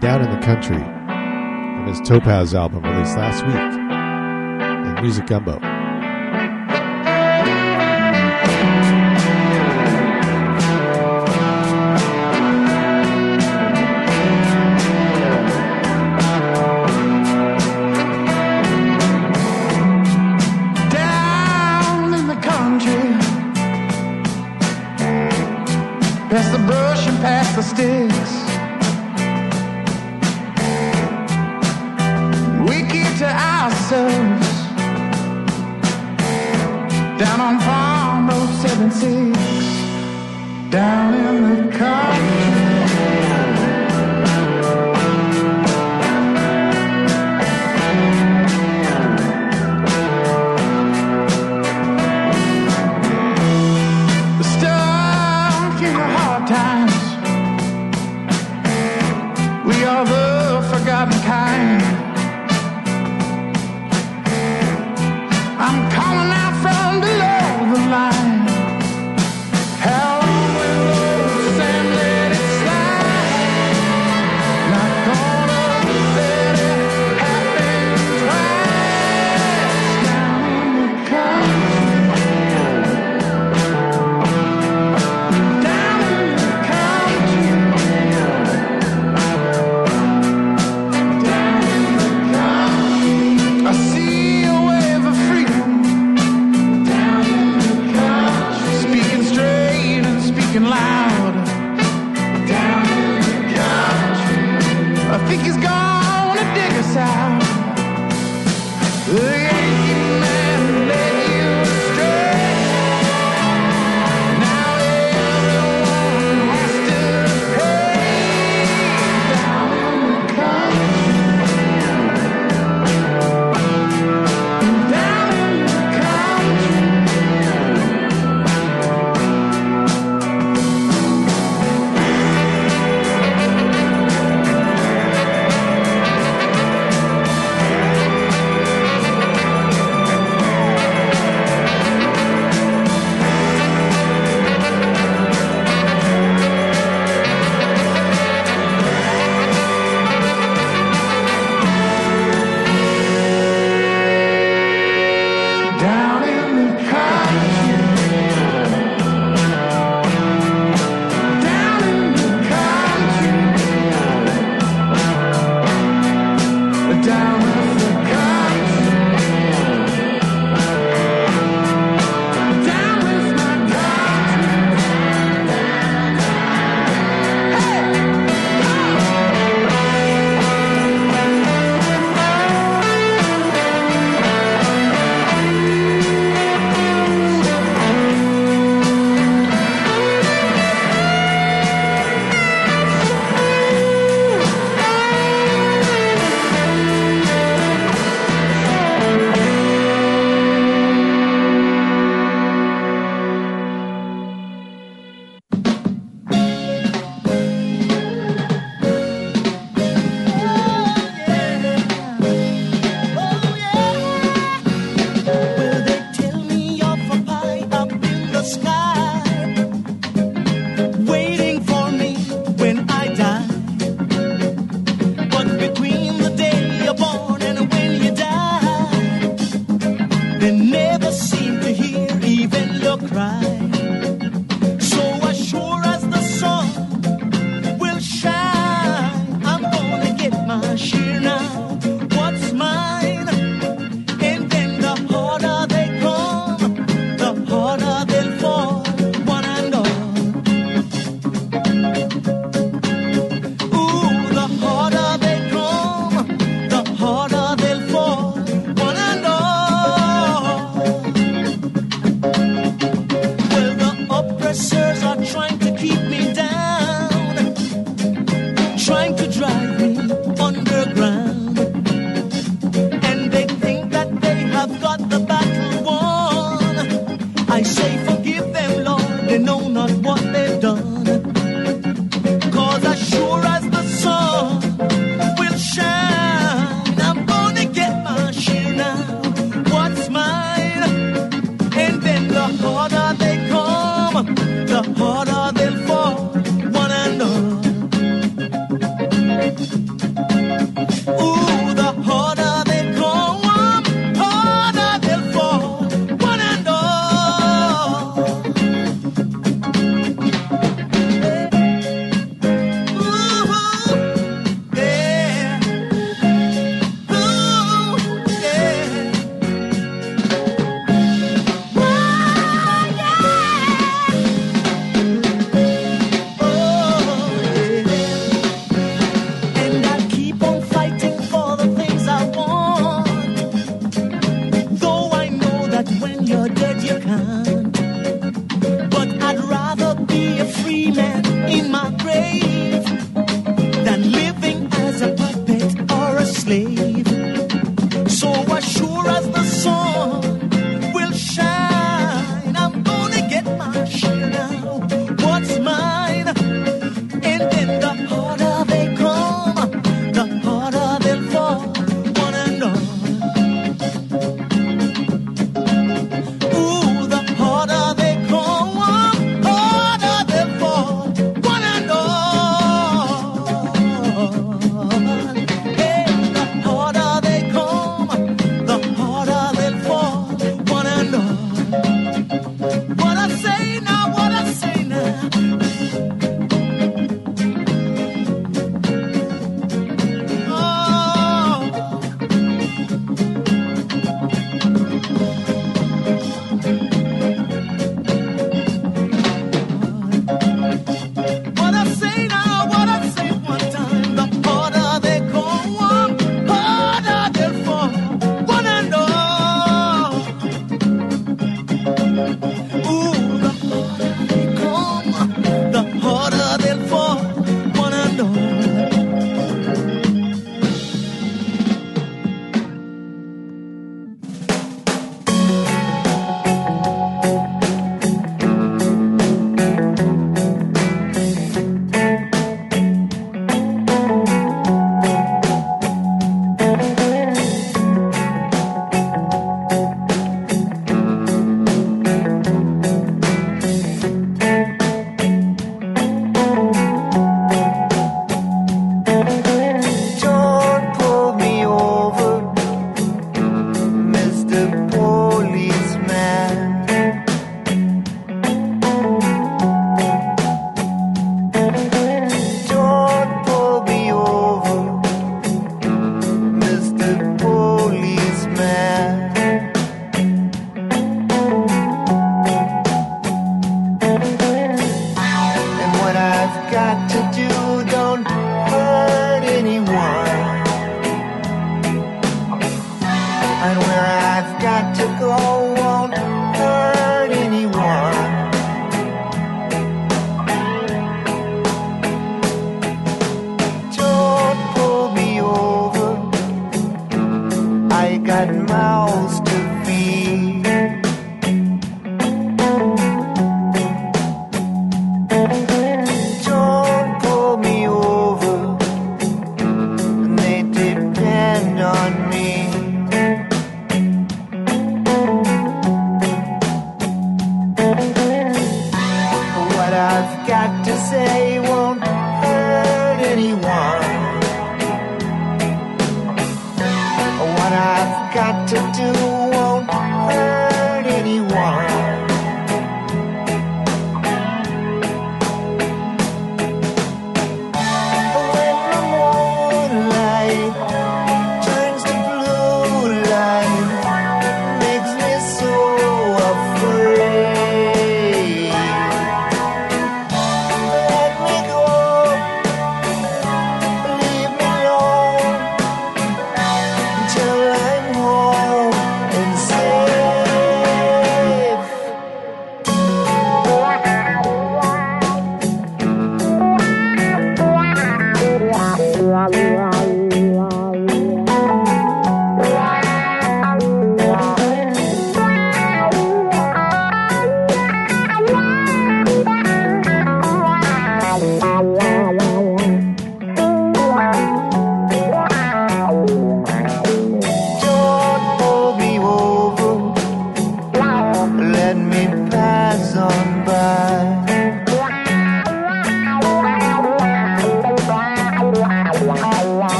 Down in the Country, from his Topaz album released last week in Music Gumbo. Sticks. We keep to ourselves. Down on Farm Road 76. Down in the country.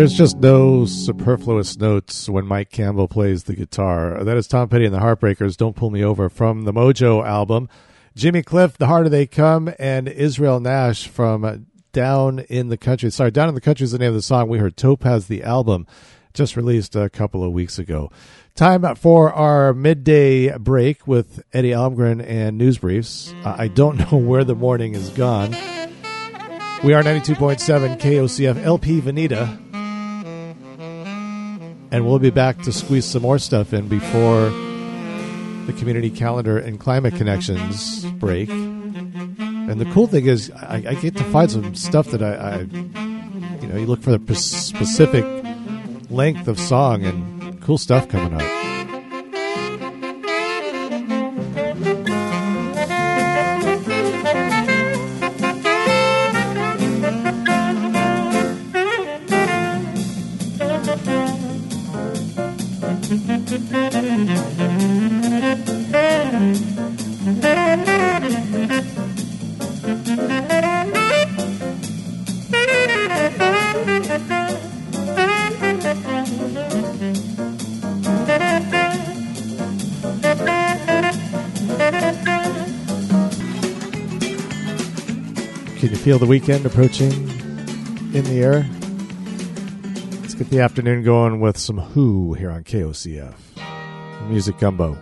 There's just no superfluous notes when Mike Campbell plays the guitar. That is Tom Petty and the Heartbreakers, Don't Pull Me Over from the Mojo album. Jimmy Cliff, The Harder They Come, and Israel Nash from Down in the Country. Sorry, Down in the Country is the name of the song. We heard Topaz, the album, just released a couple of weeks ago. Time for our midday break with Eddie Almgren and News Briefs. Uh, I don't know <laughs> where the morning is gone. We are 92.7 KOCF LP Veneta. And we'll be back to squeeze some more stuff in before the community calendar and climate connections break. And the cool thing is, I, I get to find some stuff that I, I, you know, you look for the specific length of song and cool stuff coming up. Feel the weekend approaching in the air? Let's get the afternoon going with some Who here on KOCF. Music Gumbo.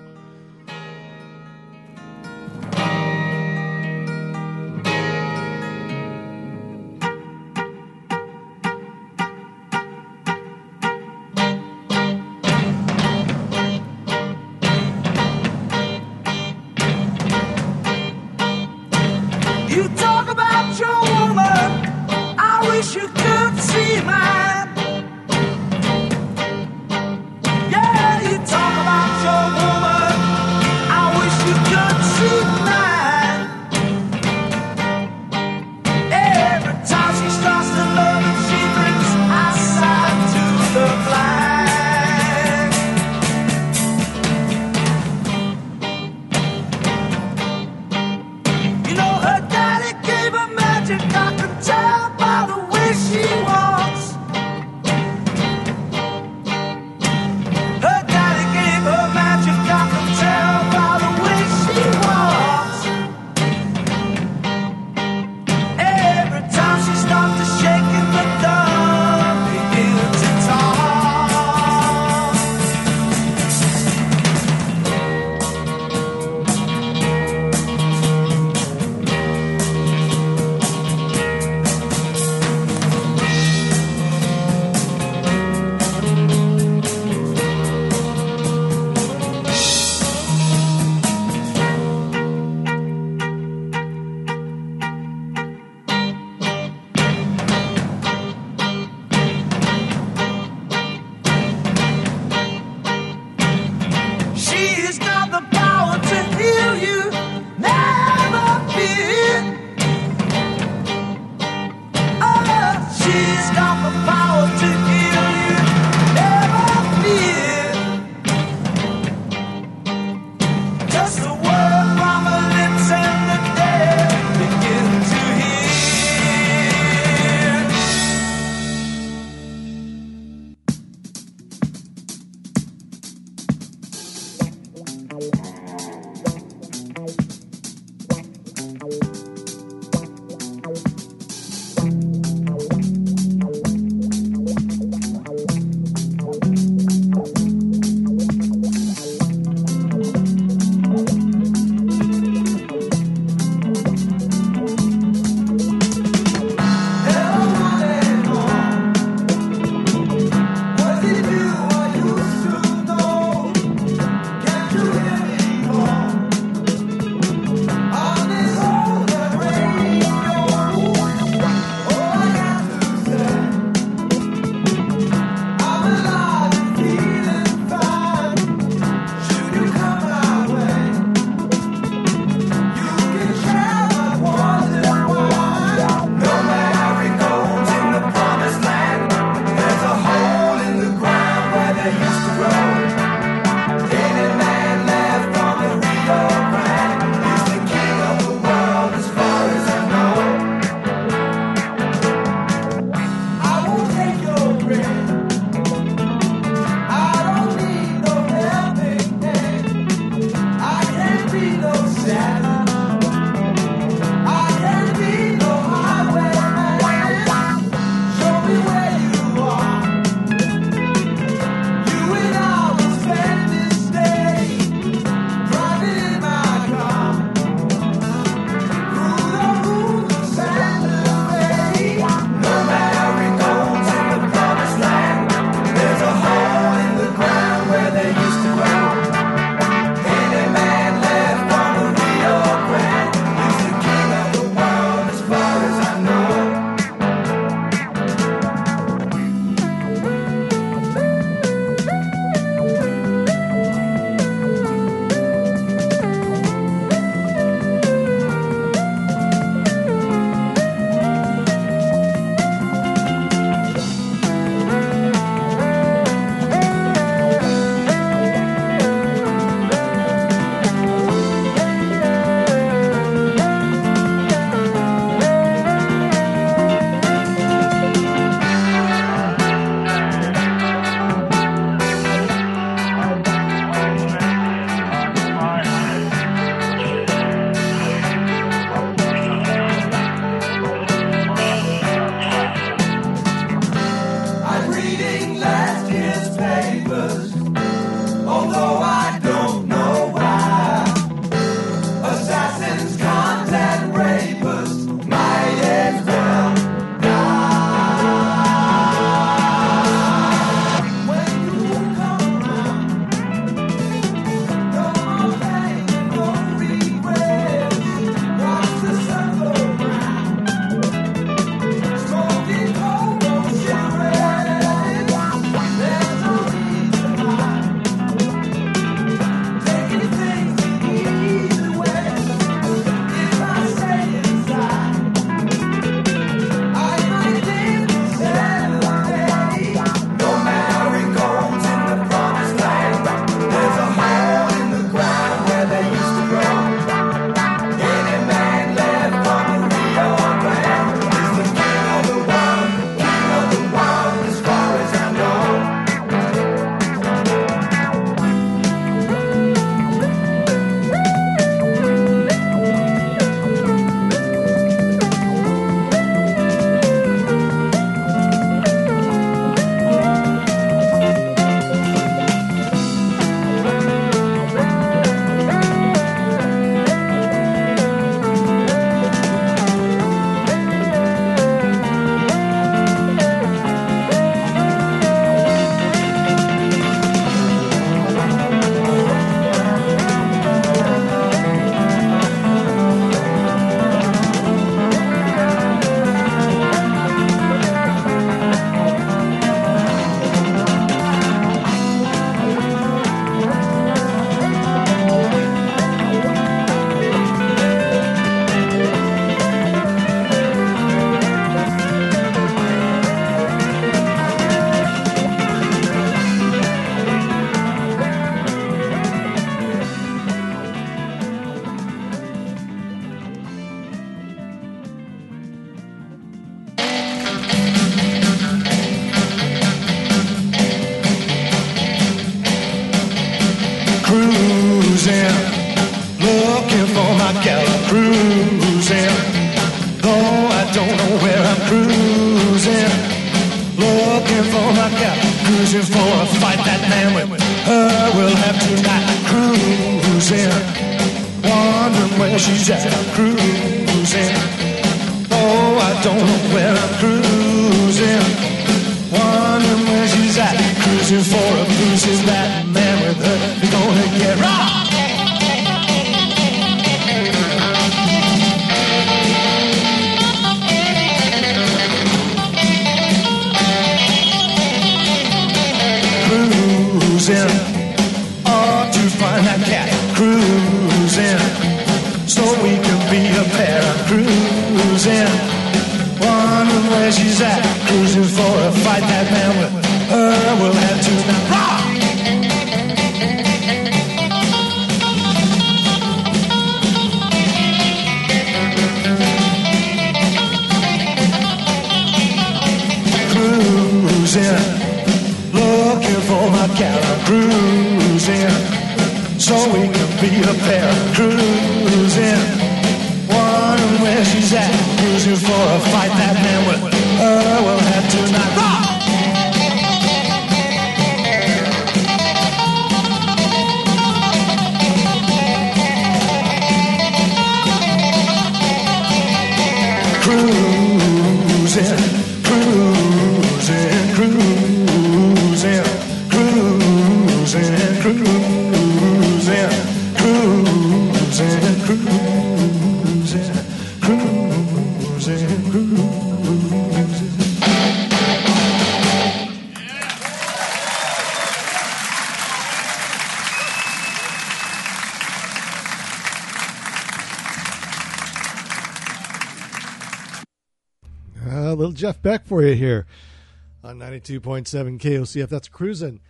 92.7 KOCF. That's cruising.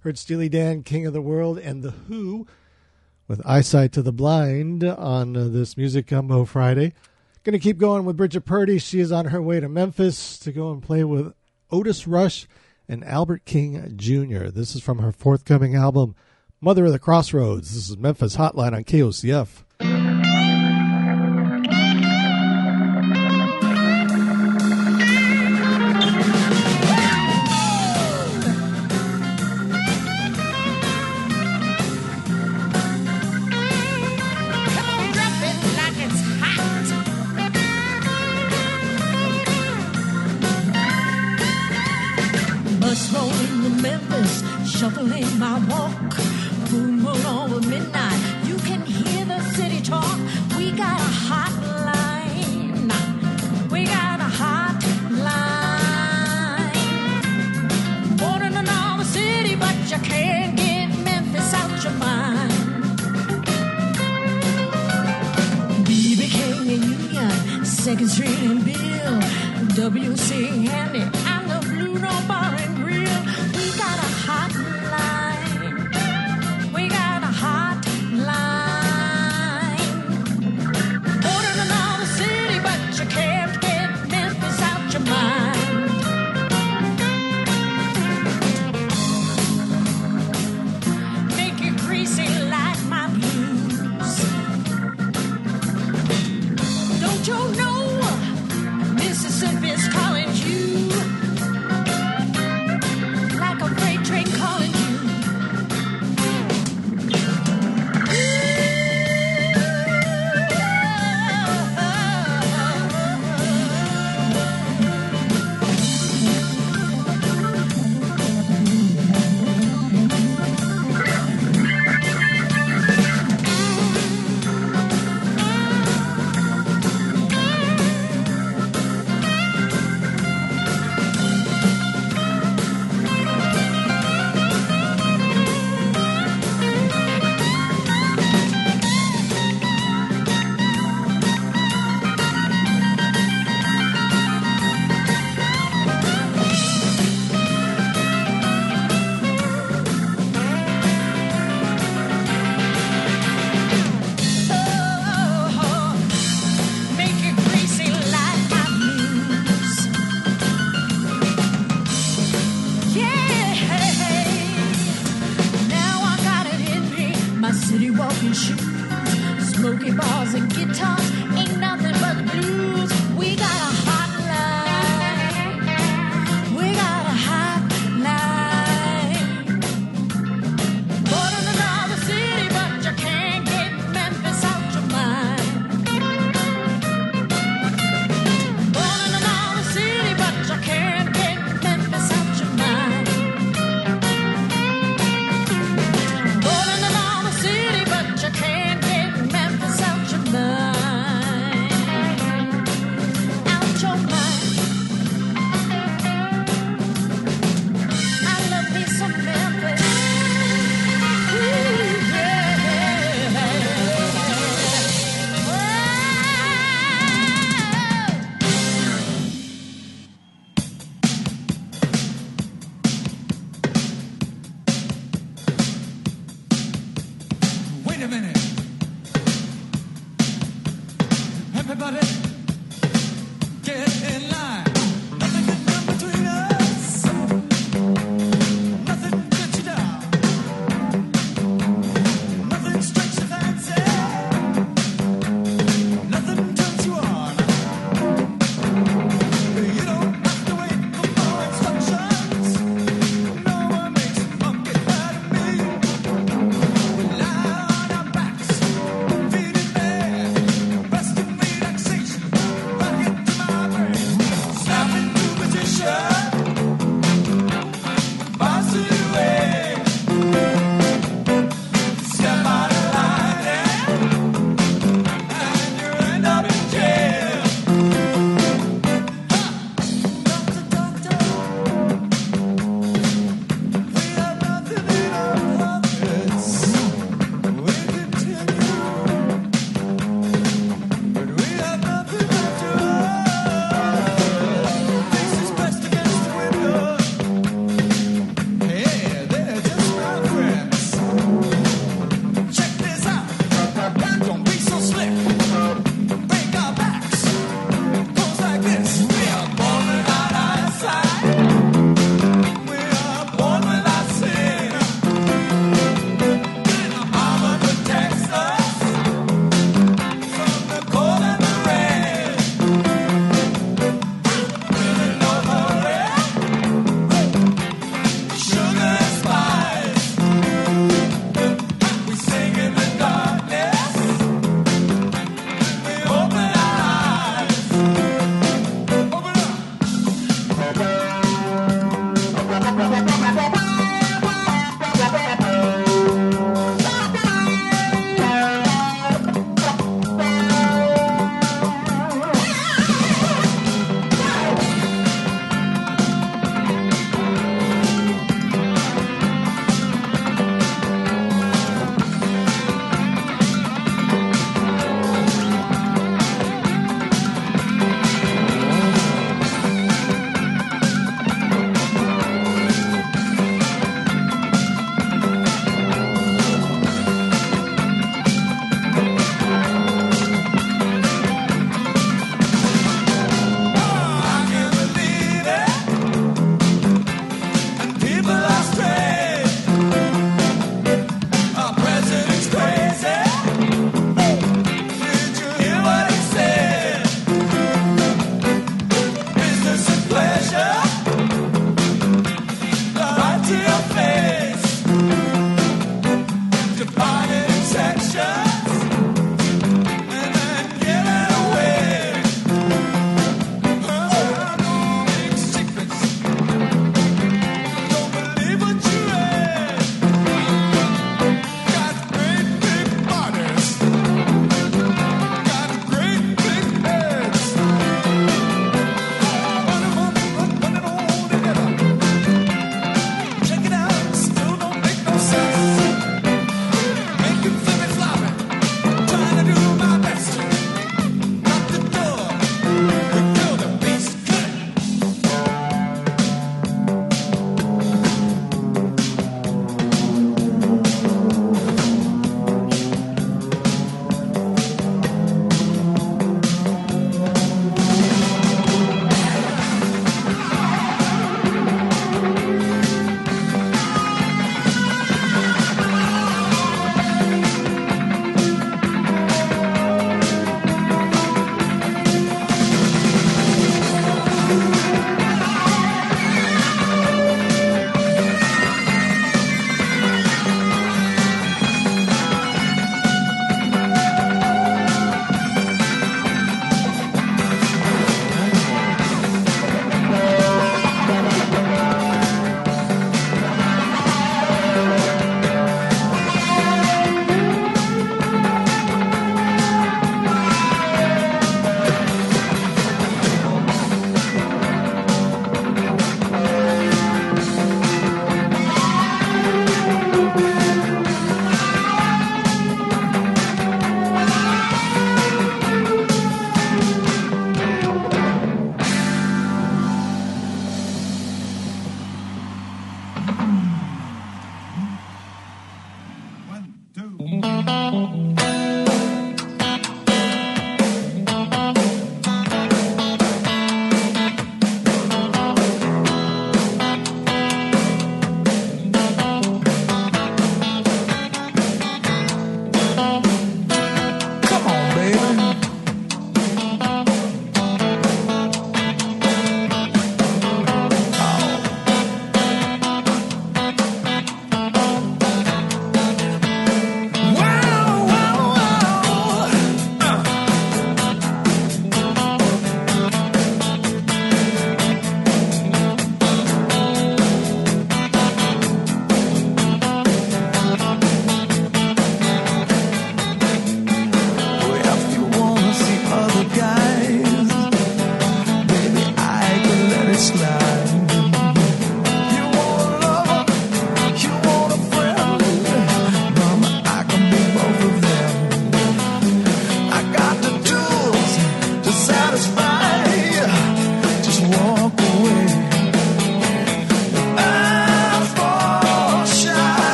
Heard Steely Dan, King of the World, and The Who with Eyesight to the Blind on uh, this Music Gumbo Friday. Going to keep going with Bridget Purdy. She is on her way to Memphis to go and play with Otis Rush and Albert King Jr. This is from her forthcoming album, Mother of the Crossroads. This is Memphis Hotline on KOCF.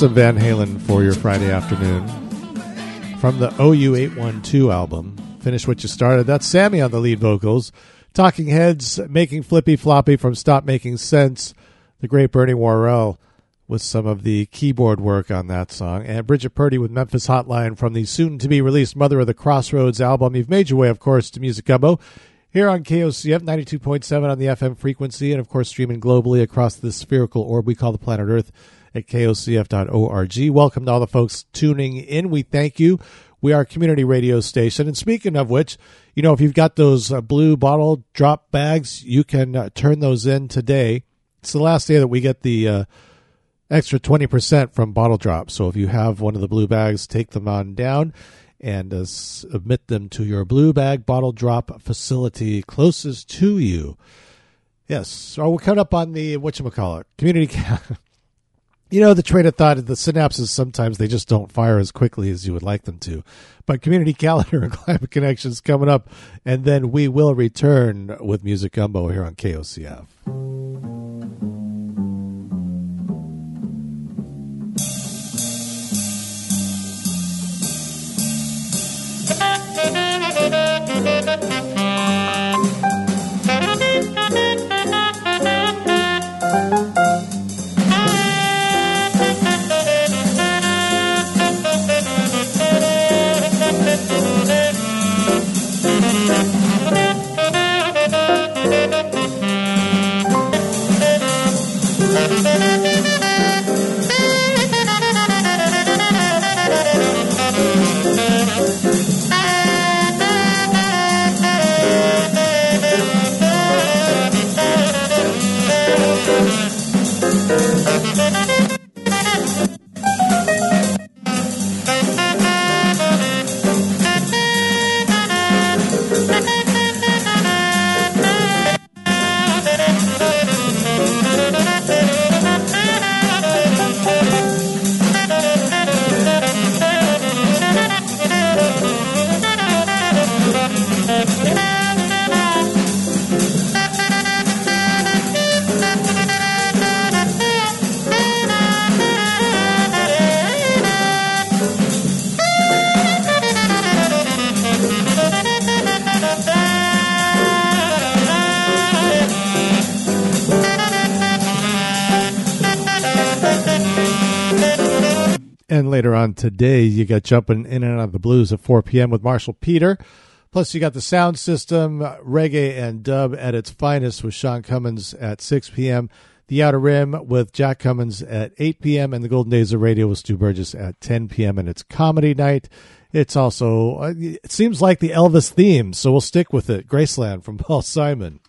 Some Van Halen for your Friday afternoon from the OU812 album. Finish what you started. That's Sammy on the lead vocals. Talking Heads making Flippy Floppy from Stop Making Sense. The great Bernie Worrell with some of the keyboard work on that song. And Bridget Purdy with Memphis Hotline from the soon to be released Mother of the Crossroads album. You've made your way, of course, to Music Gumbo here on KOCF 92.7 on the FM frequency, and of course, streaming globally across the spherical orb we call the planet Earth at kocf.org. Welcome to all the folks tuning in. We thank you. We are a community radio station. And speaking of which, you know, if you've got those uh, blue bottle drop bags, you can uh, turn those in today. It's the last day that we get the uh, extra 20% from bottle drops. So if you have one of the blue bags, take them on down. and uh, submit them to your blue bag bottle drop facility closest to you. Yes, so we're coming up on the whatchamacallit, community. <laughs> you know, the train of thought, the synapses sometimes they just don't fire as quickly as you would like them to. But community <laughs> calendar and climate connections coming up, and then we will return with Music Gumbo here on KOCF. <laughs> today, you got jumping in and out of the blues at 4 p.m. with Marshall Peter. Plus, you got the sound system, reggae and dub at its finest with Sean Cummins at 6 p.m. The Outer Rim with Jack Cummins at 8 p.m. and the Golden Days of Radio with Stu Burgess at 10 p.m. And it's comedy night. It's also, uh, it seems like the Elvis theme, so we'll stick with it. Graceland from Paul Simon.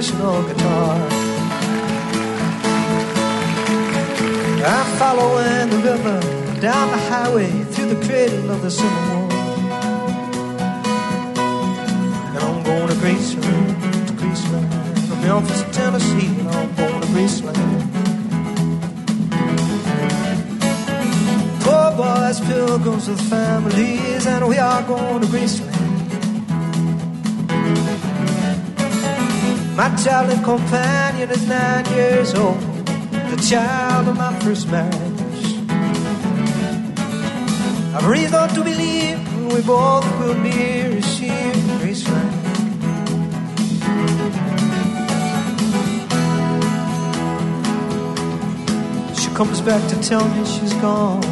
National guitar. I'm following the river down the highway through the cradle of the Civil War. And I'm going to Graceland, to Graceland, from Memphis, Tennessee, and I'm going to Graceland. Poor boys, pilgrims with families, and we are going to Graceland. My traveling companion is nine years old, the child of my first marriage. I've reason to believe we both will be received Graceland. She comes back to tell me she's gone.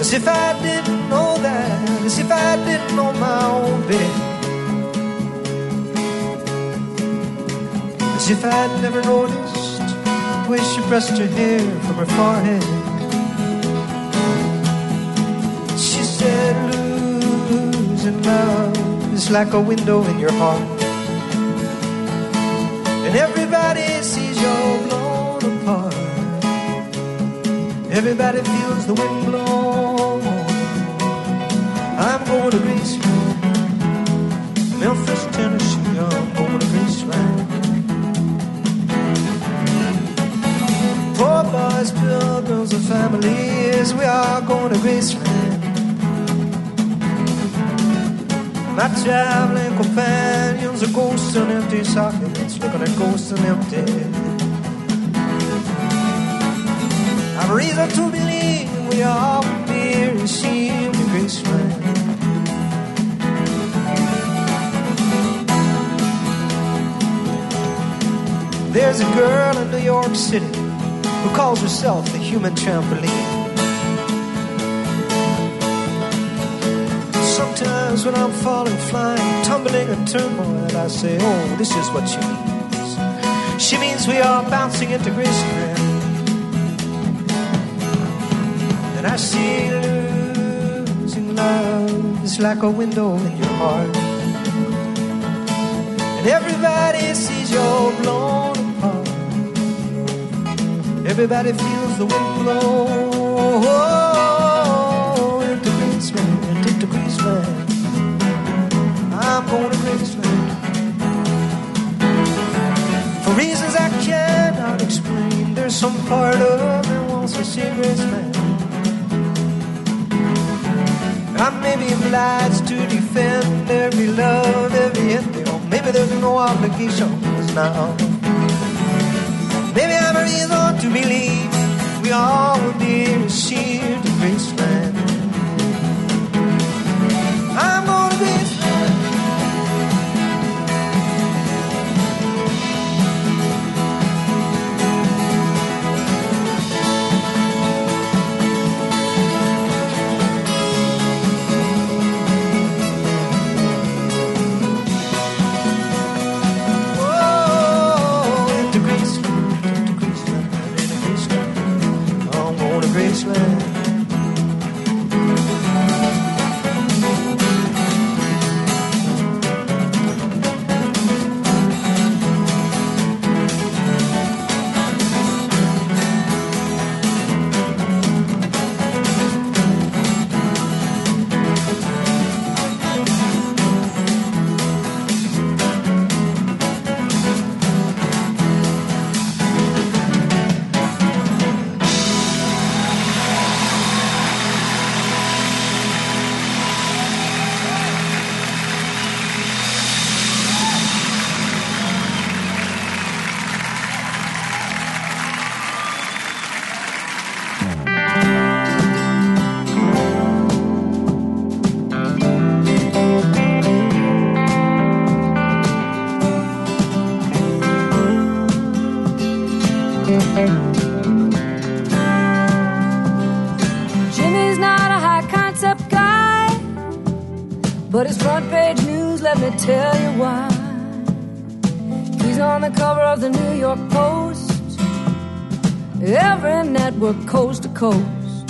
As if I didn't know that, as if I didn't know my own bed. As if I'd never noticed the way she pressed her hair from her forehead. She said, losing love is like a window in your heart. And everybody sees you're blown apart. Everybody feels the wind blow. I'm going to Graceland, Memphis, Tennessee. Pilgrims, and families, we are going to Graceland. My traveling companions are ghosts and empty sockets, looking at ghosts and empty. I've reason to believe we all be received in Graceland. There's a girl in New York City who calls herself human trampoline. Sometimes when I'm falling, flying, tumbling in turmoil, I say, Oh, this is what she means. She means we are bouncing into Graceland. And I see losing love is like a window in your heart. And everybody sees you're blown apart. Everybody feels the wind blow into Graceland, into Graceland. I'm going to Graceland. For reasons I cannot explain, there's some part of me wants to see Graceland. I may be obliged to defend every love, every ending, or maybe there's no obligations now. Maybe I'm a reason to believe we all be received in but his front page news, let me tell you why. He's on the cover of the New York Post, every network coast to coast.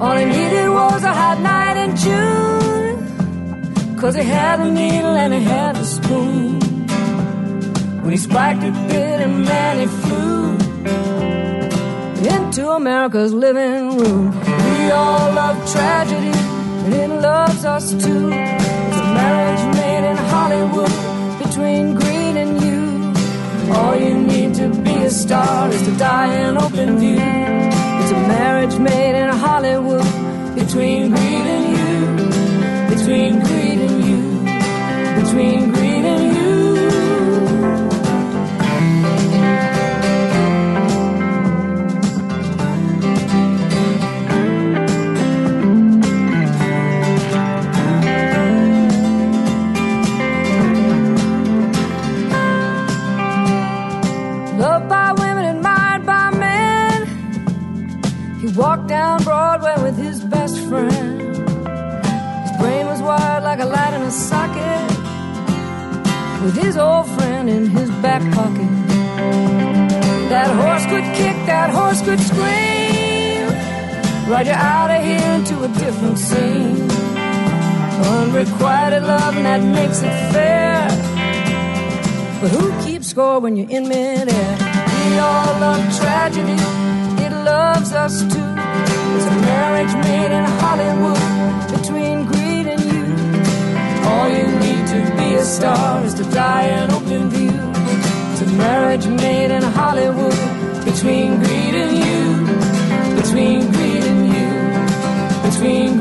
All he needed was a hot night in June, cause he had a needle and he had a spoon. When he spiked it, bit and he flew into America's living room. We all love tragedy, it loves us too. It's a marriage made in Hollywood between greed and you. All you need to be a star is to die in open view. It's a marriage made in Hollywood between greed and you. Between like a light in a socket. With his old friend in his back pocket. That horse could kick, that horse could scream. Ride you out of here into a different scene. Unrequited love, and that makes it fair. But who keeps score when you're in midair? We all love tragedy, it loves us too. It's a marriage made in Hollywood All you need to be a star is to die in open view. It's a marriage made in Hollywood between greed and you. Between greed and you. Between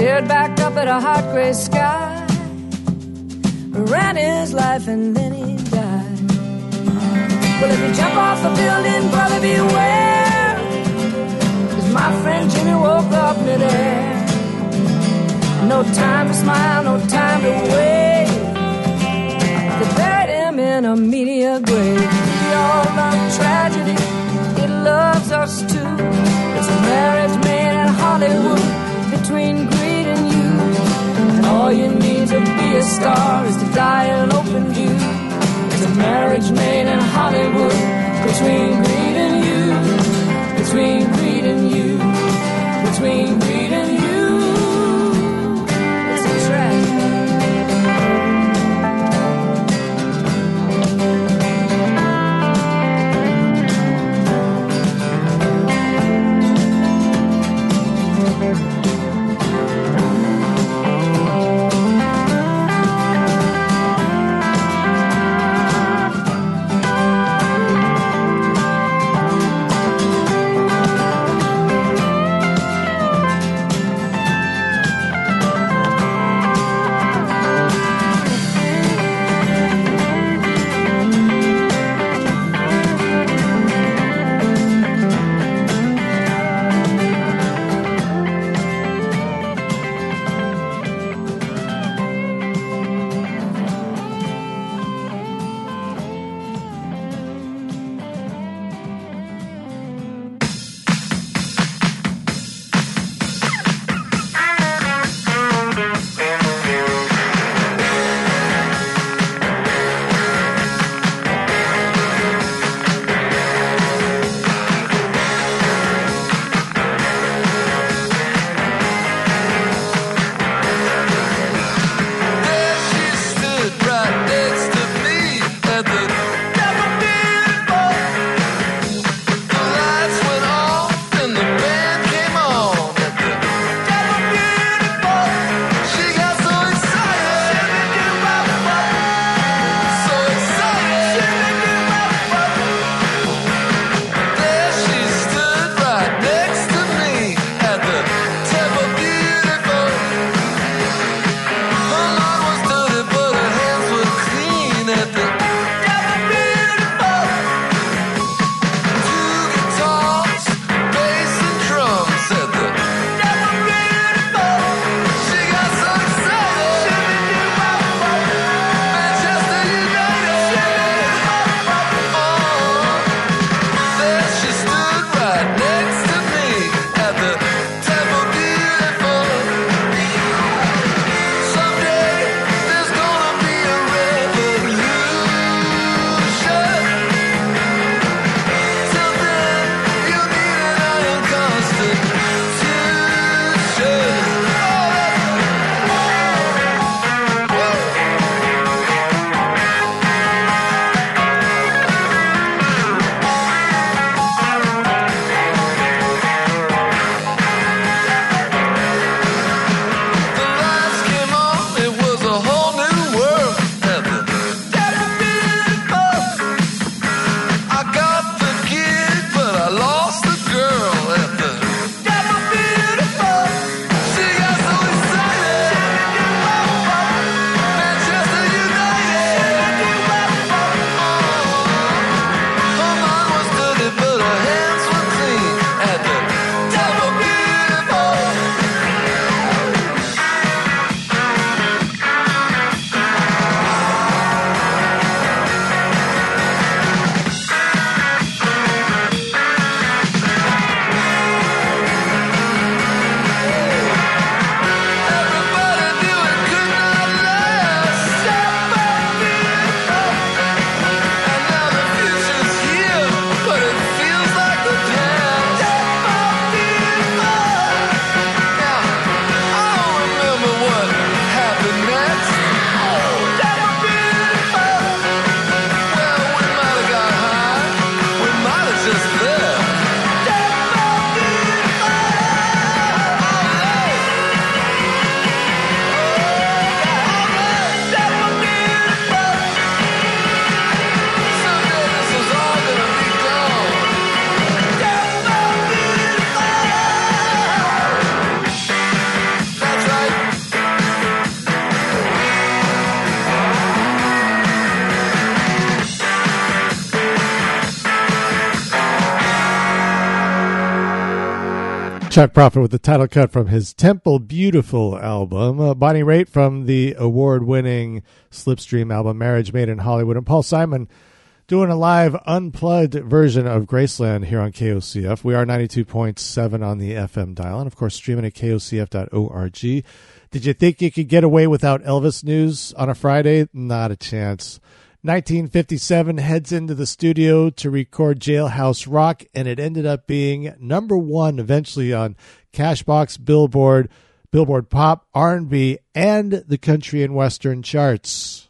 stared back up at a hot gray sky, ran his life, and then he died. Well, if you jump off a building, brother, beware. Cause my friend Jimmy woke up midair. No time to smile, no time to wait. They buried him in a media grave. We all love tragedy, it loves us too. It's a marriage made in Hollywood between all you need to be a star is to die an open view. It's a marriage made in Hollywood between greed and you. Between Chuck Prophet with the title cut from his Temple Beautiful album, uh, Bonnie Raitt from the award winning Slipstream album Marriage Made in Hollywood, and Paul Simon doing a live unplugged version of Graceland here on KOCF. We are 92.7 on the FM dial, and of course, streaming at kocf.org. Did you think you could get away without Elvis news on a Friday? Not a chance. 1957 heads into the studio to record Jailhouse Rock, and it ended up being number one eventually on Cashbox, Billboard, Billboard Pop, R&B, and the Country and Western charts.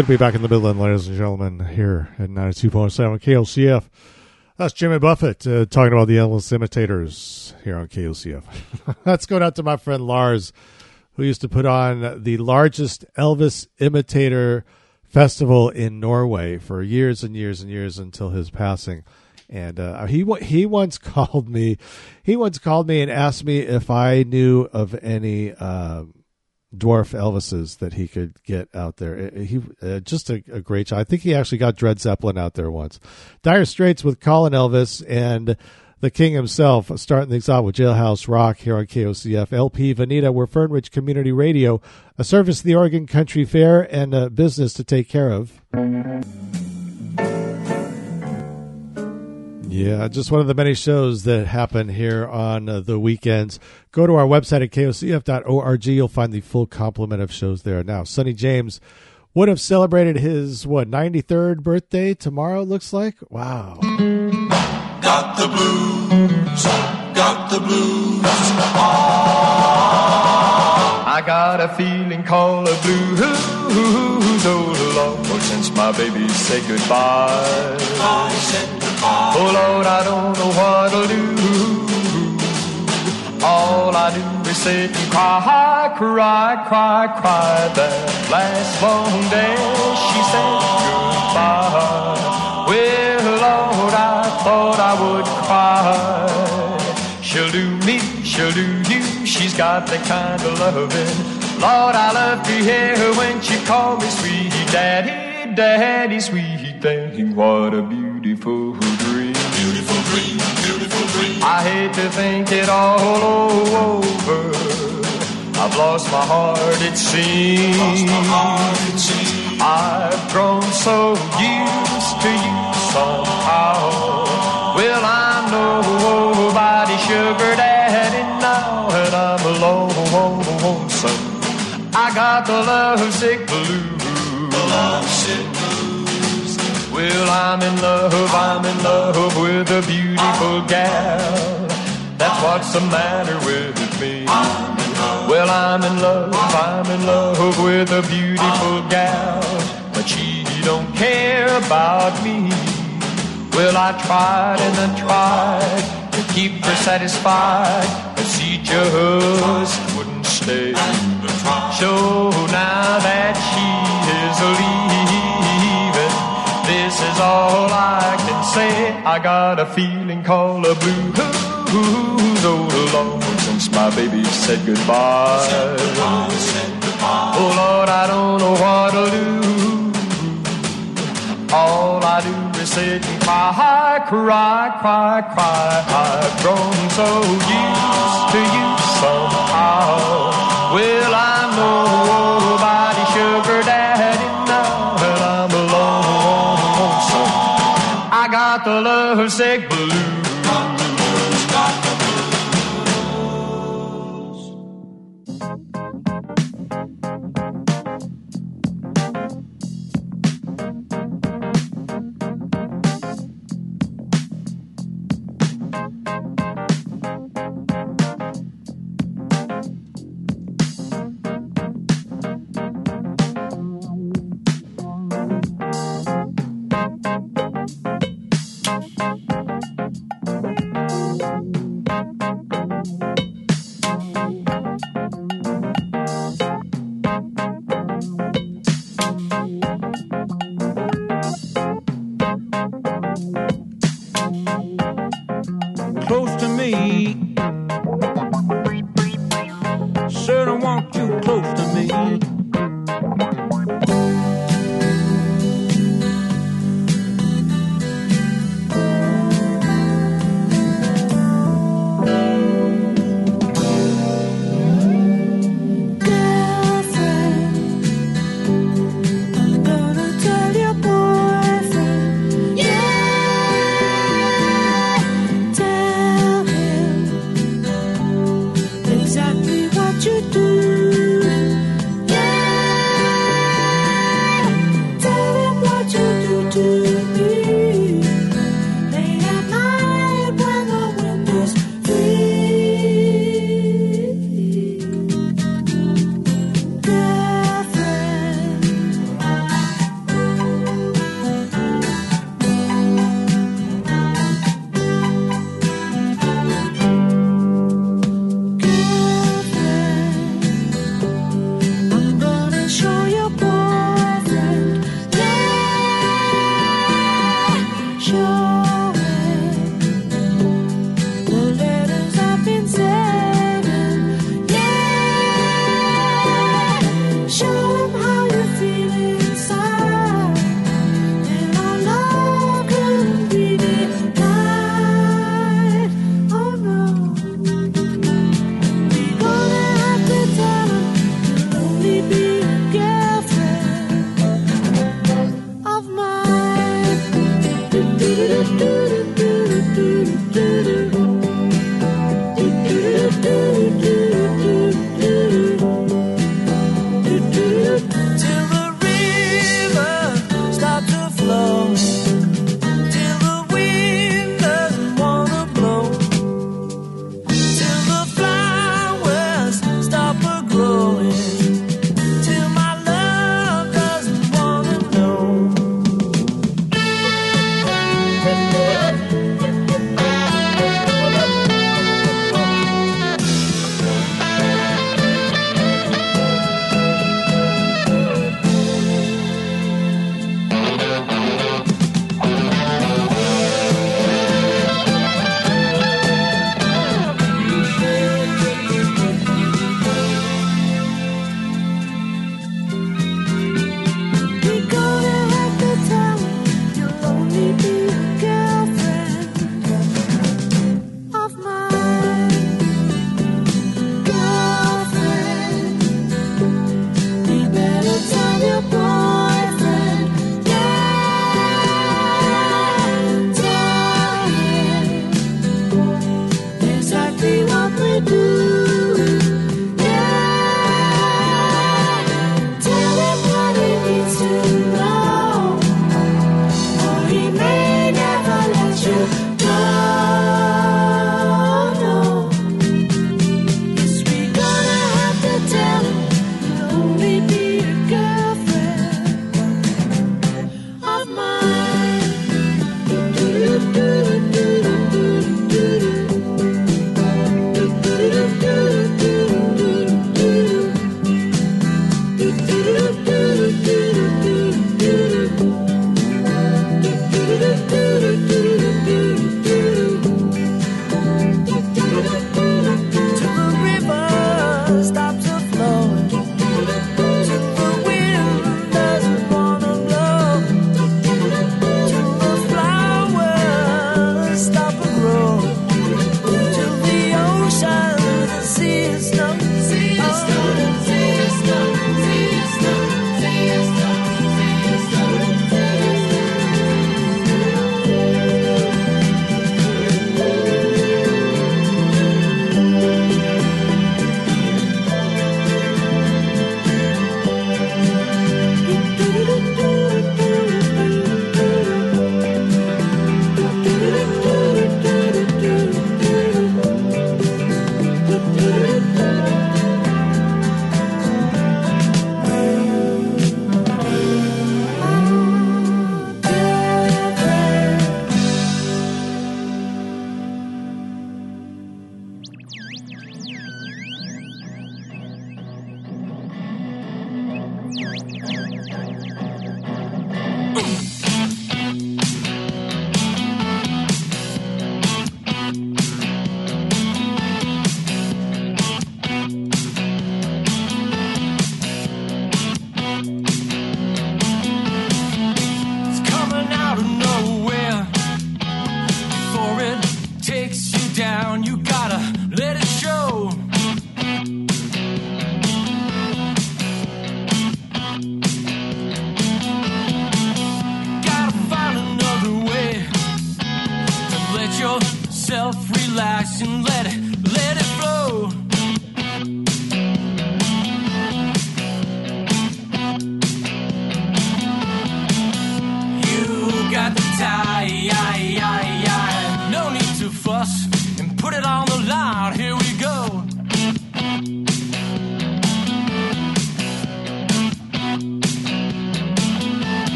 Good to be back in the Midland, ladies and gentlemen, here at 92.7 KOCF. That's Jimmy Buffett uh, talking about the endless imitators here on KOCF. <laughs> Let's go down to my friend Lars, who used to put on the largest Elvis imitator festival in Norway for years and years and years until his passing. And uh, he he once <laughs> called me, he once called me and asked me if I knew of any uh, dwarf Elvises that he could get out there. Uh, He uh, just a, a great shot. I think he actually got Dred Zeppelin out there once. Dire Straits with Calling Elvis and the King himself, starting things off with Jailhouse Rock here on KOCF. LP Veneta, we're Fern Ridge Community Radio, a service of the Oregon Country Fair and a business to take care of. Yeah, just one of the many shows that happen here on uh, the weekends. Go to our website at kocf.org. You'll find the full complement of shows there. Now, Sonny James would have celebrated his, what, 93rd birthday tomorrow, looks like? Wow. Got the blues, got the blues. I got a feeling called a blues, oh Lord, since my baby said goodbye. Oh Lord, I don't know what I'll do. All I do is sit and cry, cry, cry, cry. That last long day she said goodbye. Well, Lord, I thought I would cry. She'll do me, she'll do you. She's got the kind of loving. Lord, I love to hear her when she calls me sweet daddy, daddy, sweet thing. What a beautiful dream. Beautiful dream, beautiful dream. I hate to think it all over. I've lost my heart, it seems. Lost my heart, it seems. I've grown so used to you somehow. Well, I'm nobody's sugar daddy now, and I'm alone, lonesome. I got the lovesick blues. The lovesick blues. Well, I'm in love, I'm in love with a beautiful gal. That's what's the matter with me. Well, I'm in love, I'm in love with a beautiful gal, but she don't care about me. Well, I tried and I tried to keep her satisfied, but she just wouldn't stay. So now that she all I can say. I got a feeling called a blues, oh Lord, since my baby said goodbye. Oh Lord, I don't know what to do. All I do is sit and cry, cry, cry, cry. I've grown so used to you somehow. Well, I'm nobody the lovesick blues.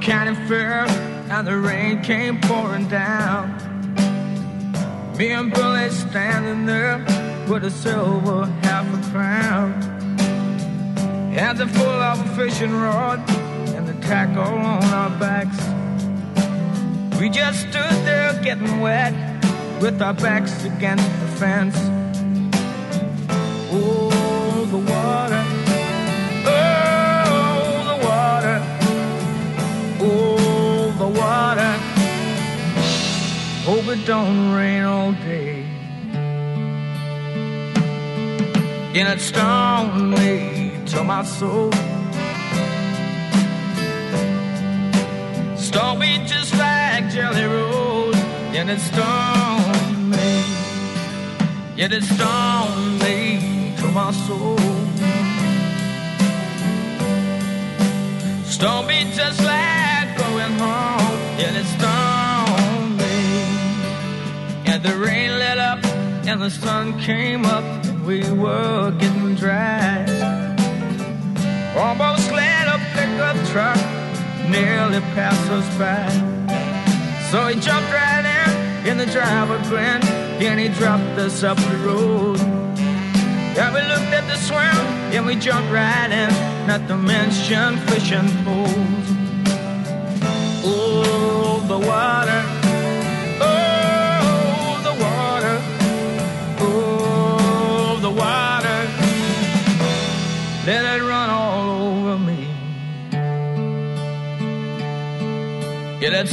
County fair, and the rain came pouring down. Me and Billy standing there with a silver half a crown. Hands are full of fishing rod and the tackle on our backs. We just stood there getting wet with our backs against the fence. It don't rain all day. And it stung me to my soul. Me just like Jelly Roll. And it stung me. Yet it stung me to my soul. Me just like going home. Yet it stung me. And the rain let up and the sun came up. And we were getting dry. Almost let a pickup truck nearly pass us by. So he jumped right in, and the driver grinned, and he dropped us up the road. Yeah, we looked at the swim, and we jumped right in, not to mention fishing poles. Oh, the water.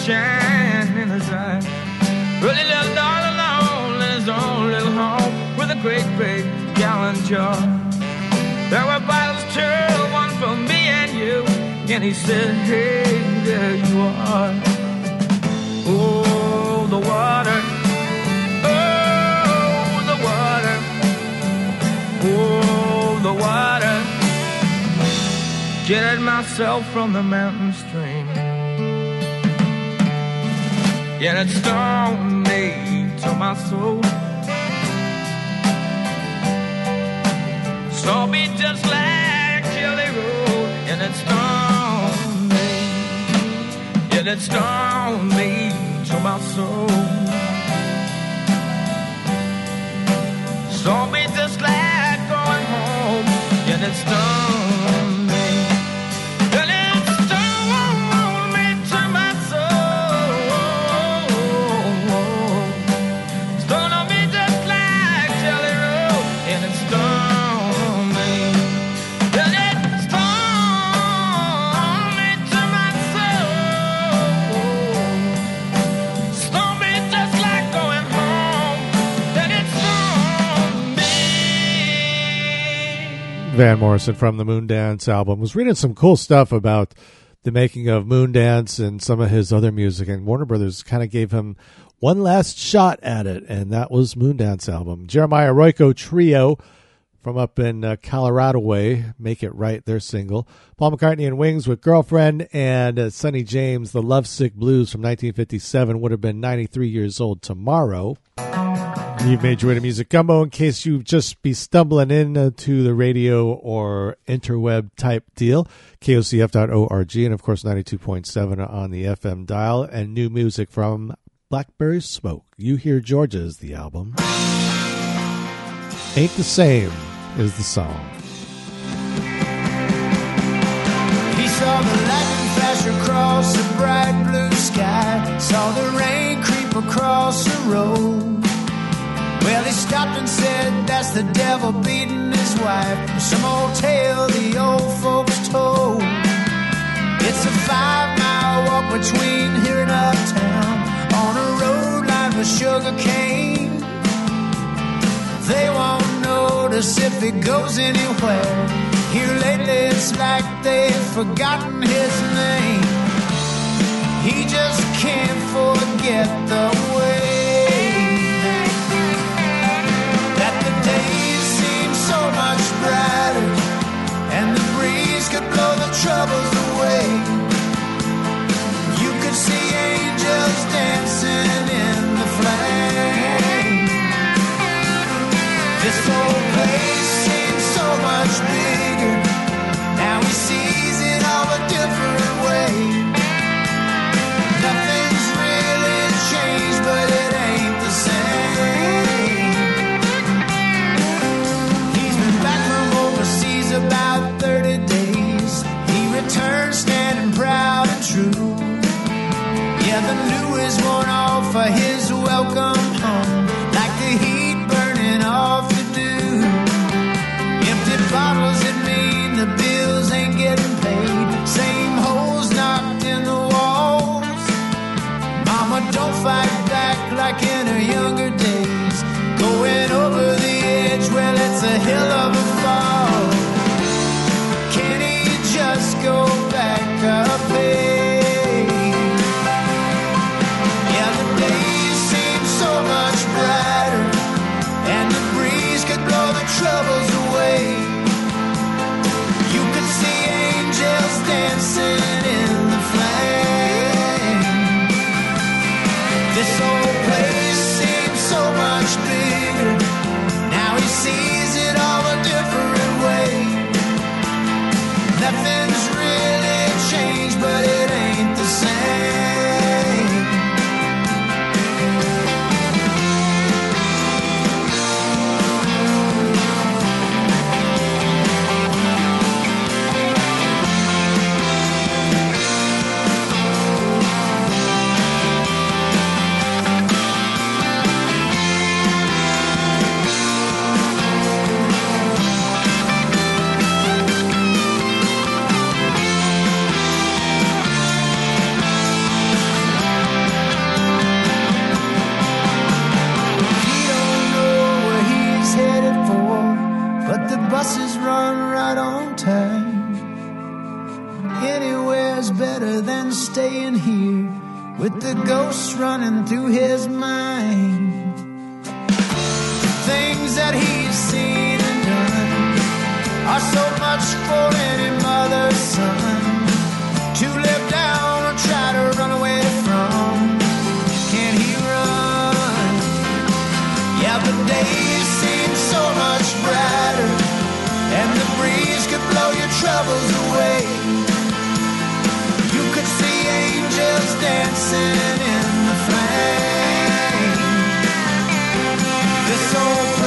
sunshine in his eyes. Well, he lived all alone in his own little home with a great big gallon jar. There were bottles too, one for me and you. And he said, Hey, there you are. Oh, the water. Oh, the water. Oh, the water. Get myself from the mountain Yeah, it stung me to my soul. Saw me just like Jelly Roll, and it stung me. Yeah, it stung me to my soul. Saw me just like going home, and it stung Van Morrison from the Moondance album was reading some cool stuff about the making of Moondance and some of his other music, and Warner Brothers kind of gave him one last shot at it, and that was Moondance album. Jeremiah Roiko Trio from up in uh, Colorado way, Make It Right, their single. Paul McCartney and Wings with Girlfriend, and uh, Sonny James, The Lovesick Blues from 1957, would have been 93 years old tomorrow. You've made your way to Music Gumbo in case you just be stumbling into the radio or interweb type deal. KOCF.org and of course 92.7 on the FM dial and new music from Blackberry Smoke. You Hear Georgia is the album. Ain't the Same is the song. He saw the lightning flash across the bright blue sky. Saw the rain creep across the road. Well, he stopped and said, That's the devil beating his wife. Some old tale the old folks told. It's a five mile walk between here and uptown on a road lined with sugar cane. They won't notice if it goes anywhere. Here lately, it's like they've forgotten his name. He just can't forget the way blow the troubles is worn off for his welcome staying here with the ghosts running through his mind. Things that he's seen and done are so much for any mother's son to live down or try to run away from. Can he run? Yeah, but days seem so much brighter, and the breeze could blow your troubles away dancing in the flame. This old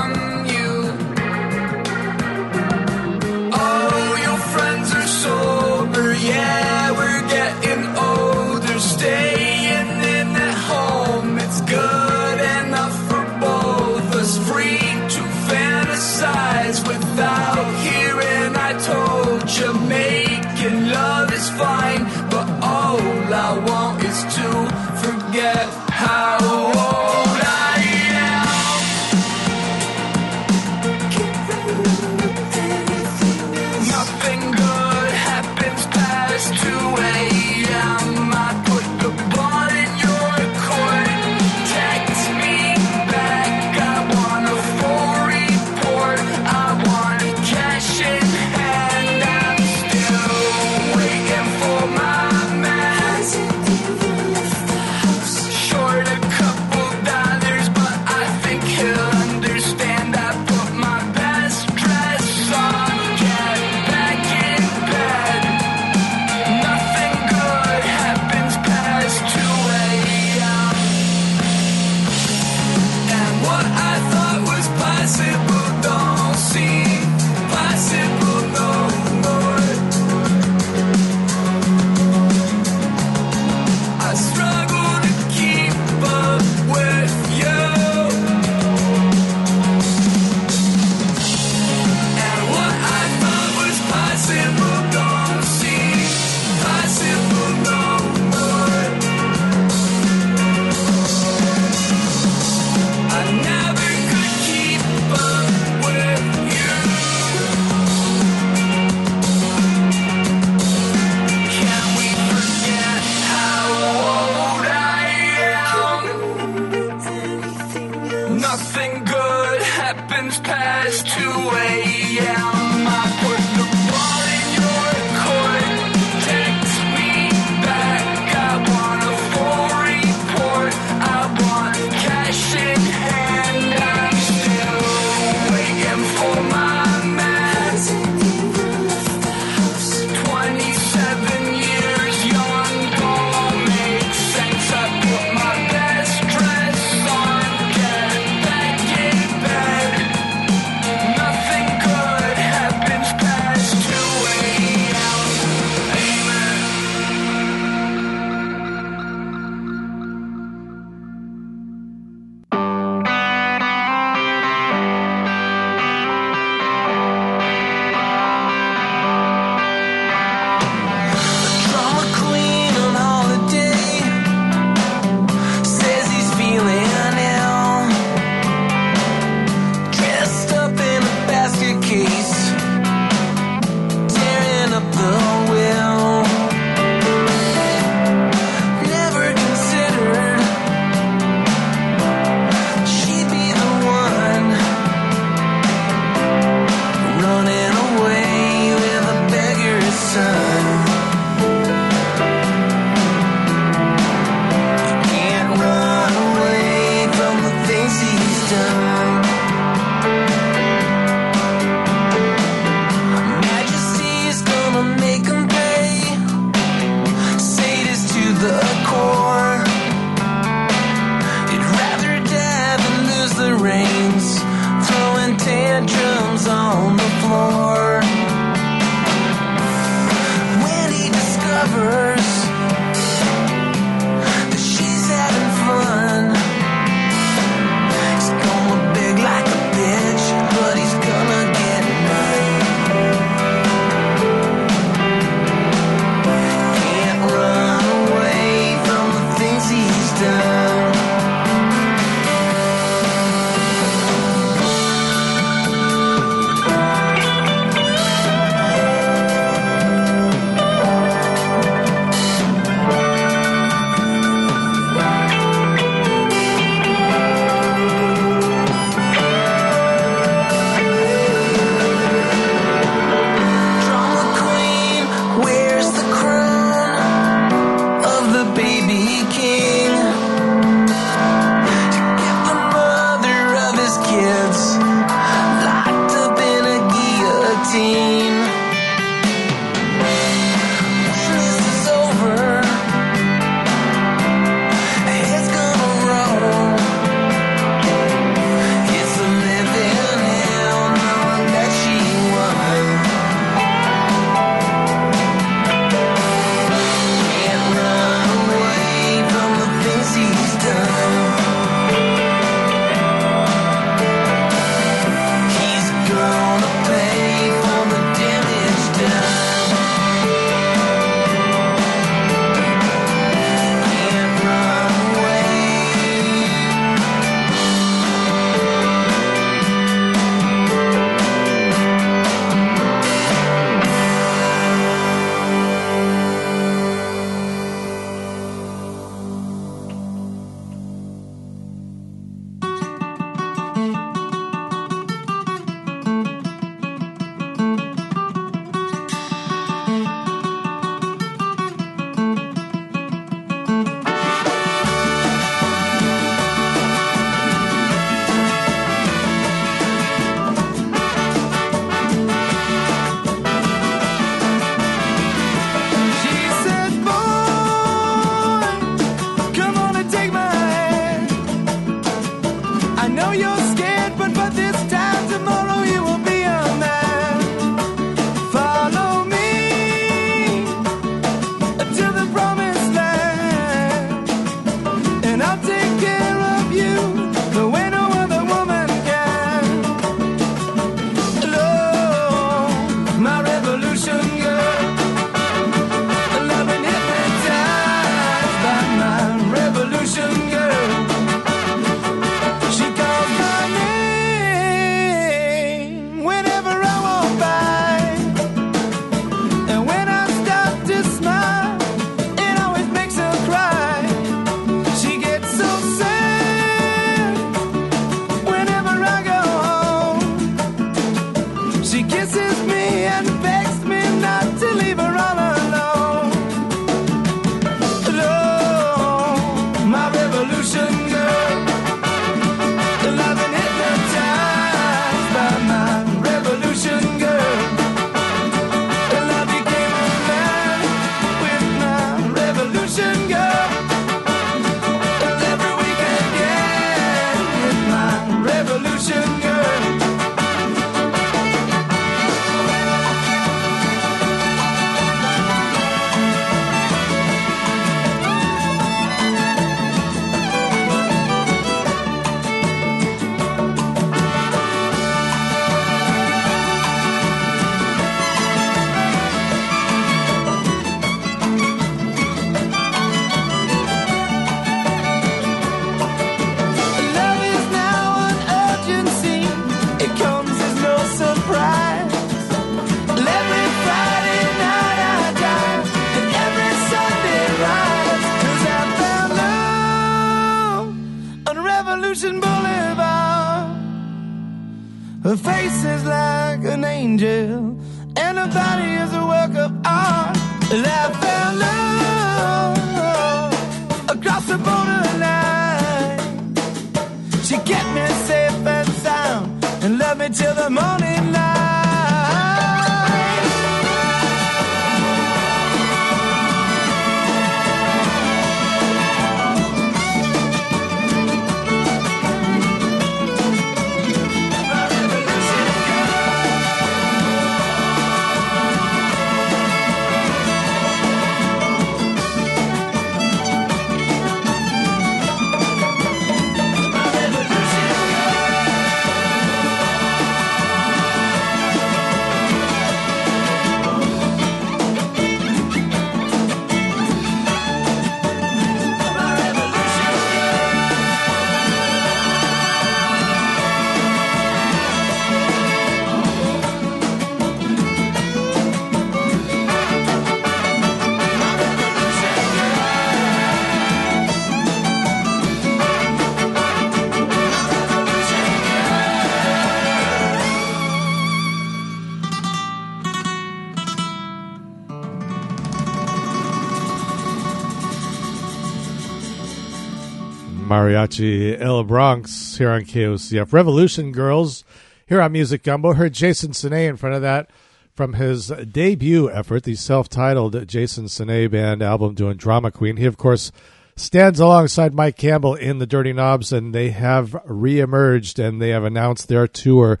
Mariachi El Bronx here on KOCF. Rebelution Girls here on Music Gumbo. Heard Jason Sinay in front of that from his debut effort, the self titled Jason Sinay Band album doing Drama Queen. He, of course, stands alongside Mike Campbell in the Dirty Knobs, and they have reemerged and they have announced their tour.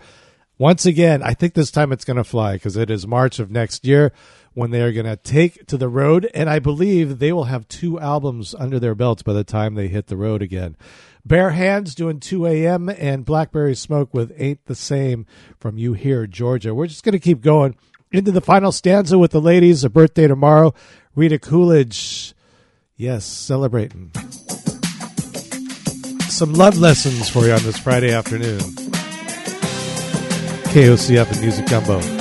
Once again, I think this time it's going to fly because it is March of next year when they are going to take to the road. And I believe they will have two albums under their belts by the time they hit the road again. Bear Hands doing 2 a.m. and Blackberry Smoke with Ain't the Same from You Hear, Georgia. We're just going to keep going into the final stanza with the ladies. A birthday tomorrow. Rita Coolidge. Yes, celebrating. Some love lessons for you on this Friday afternoon. KOCF and Music Gumbo.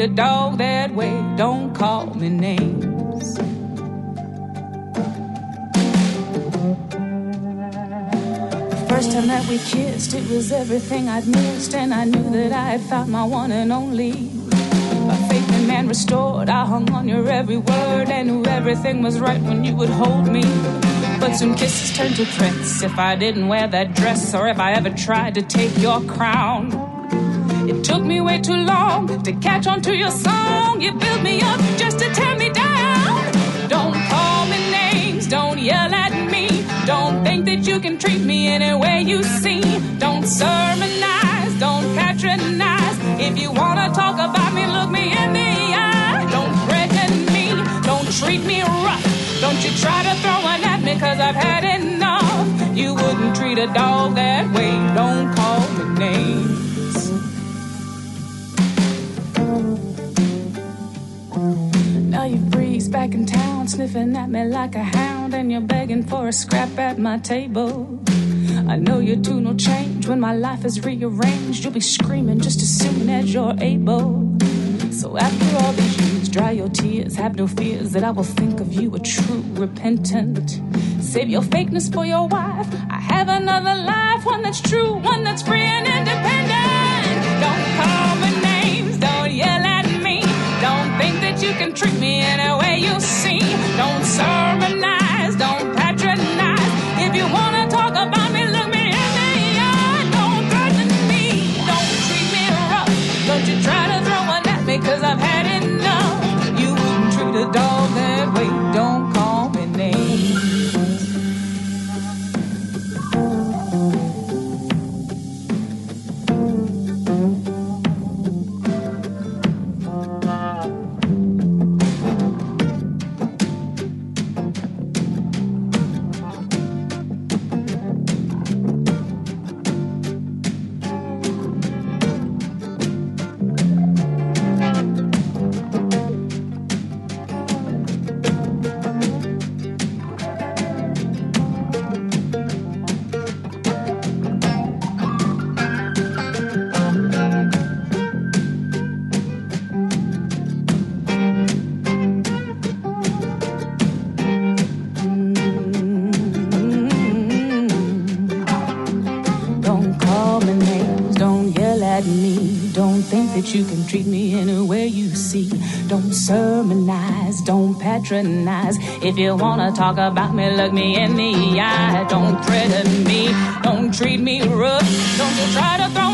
Treat a dog that way, don't call me names. First time that we kissed, it was everything I'd missed, and I knew that I had found my one and only. My faith in man restored, I hung on your every word and knew everything was right when you would hold me. But soon kisses turned to threats if I didn't wear that dress or if I ever tried to take your crown. Took me way too long to catch on to your song. You built me up just to tear me down. Don't call me names, don't yell at me. Don't think that you can treat me any way you see. Don't sermonize, don't patronize. If you wanna talk about me, look me in the eye. Don't threaten me, don't treat me rough. Don't you try to throw one at me, cause I've had enough. You wouldn't treat a dog that way. Don't call me names. Sniffing at me like a hound, and you're begging for a scrap at my table. I know your tune will change when my life is rearranged. You'll be screaming just as soon as you're able. So after all these years, dry your tears, have no fears that I will think of you a true repentant. Save your fakeness for your wife. I have another life, one that's true, one that's free and independent. Don't call me names, don't yell at me. Don't think that you can treat me any way I've had patronize. If you wanna talk about me, look me in the eye. Don't threaten me, don't treat me rough. Don't you try to throw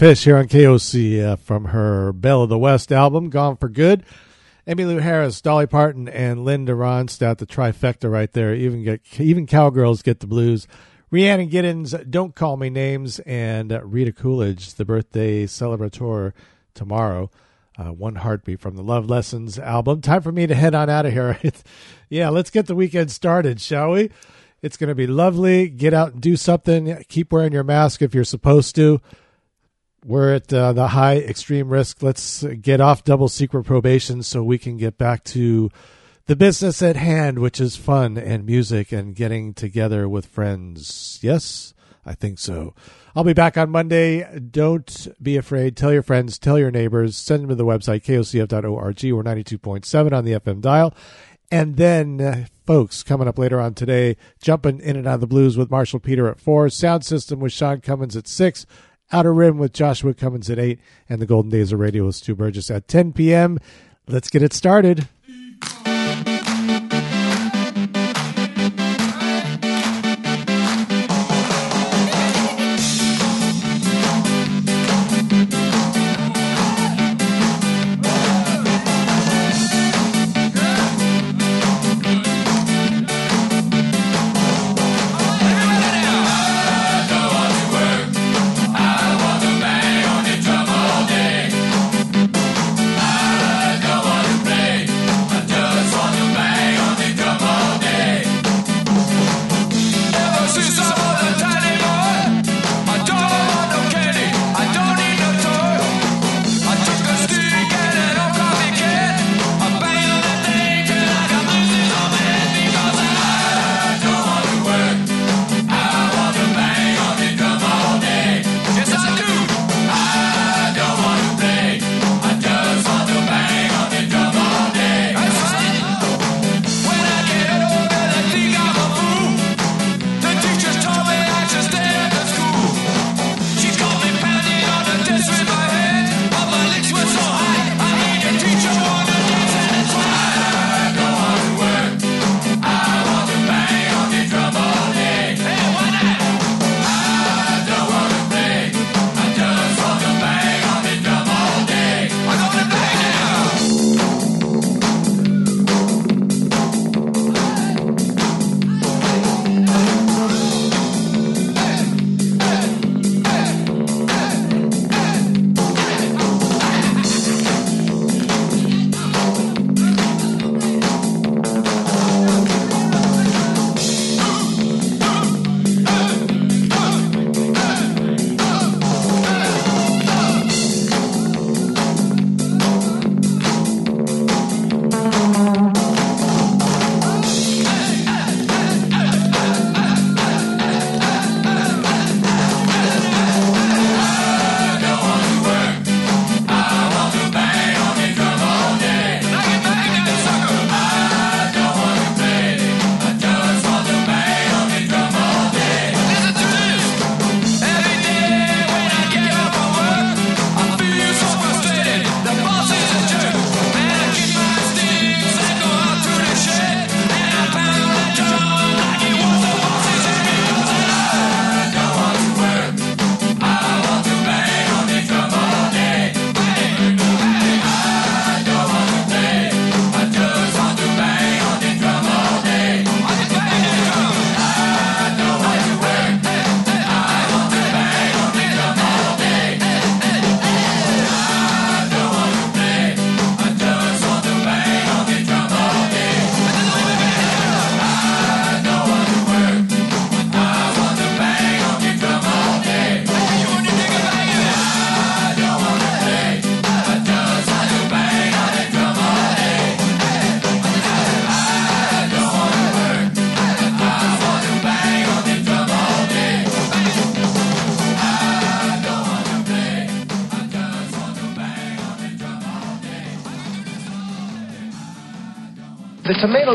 Fish here on KOCF from her Belle of the West album, Gone for Good. Emmylou Harris, Dolly Parton, and Linda Ronstadt, the trifecta right there. Even get even cowgirls get the blues. Rhiannon Giddens, Don't Call Me Names, and uh, Rita Coolidge, the birthday celebrator tomorrow. Uh, One Heartbeat from the Love Lessons album. Time for me to head on out of here. <laughs> yeah, let's get the weekend started, shall we? It's going to be lovely. Get out and do something. Keep wearing your mask if you're supposed to. We're at uh, the high extreme risk. Let's get off double secret probation so we can get back to the business at hand, which is fun and music and getting together with friends. Yes, I think so. I'll be back on Monday. Don't be afraid. Tell your friends, tell your neighbors, send them to the website, kocf.org. We're 92.7 on the FM dial. And then, uh, folks, coming up later on today, jumping in and out of the blues with Marshall Peter at 4, Sound System with Sean Cummins at 6, Outer Rim with Joshua Cummins at 8, and the Golden Days of Radio with Stu Burgess at 10 p.m. Let's get it started.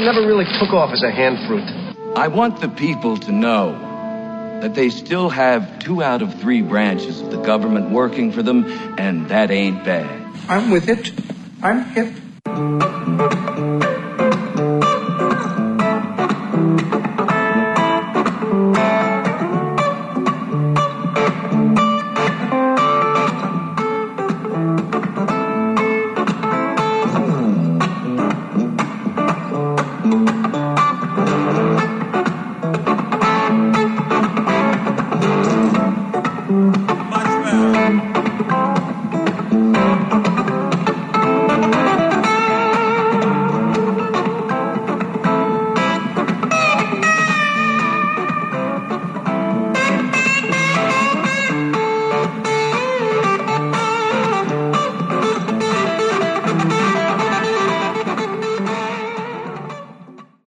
Never really took off as a hand fruit. I want the people to know that they still have two out of three branches of the government working for them, and that ain't bad. I'm with it. I'm hip.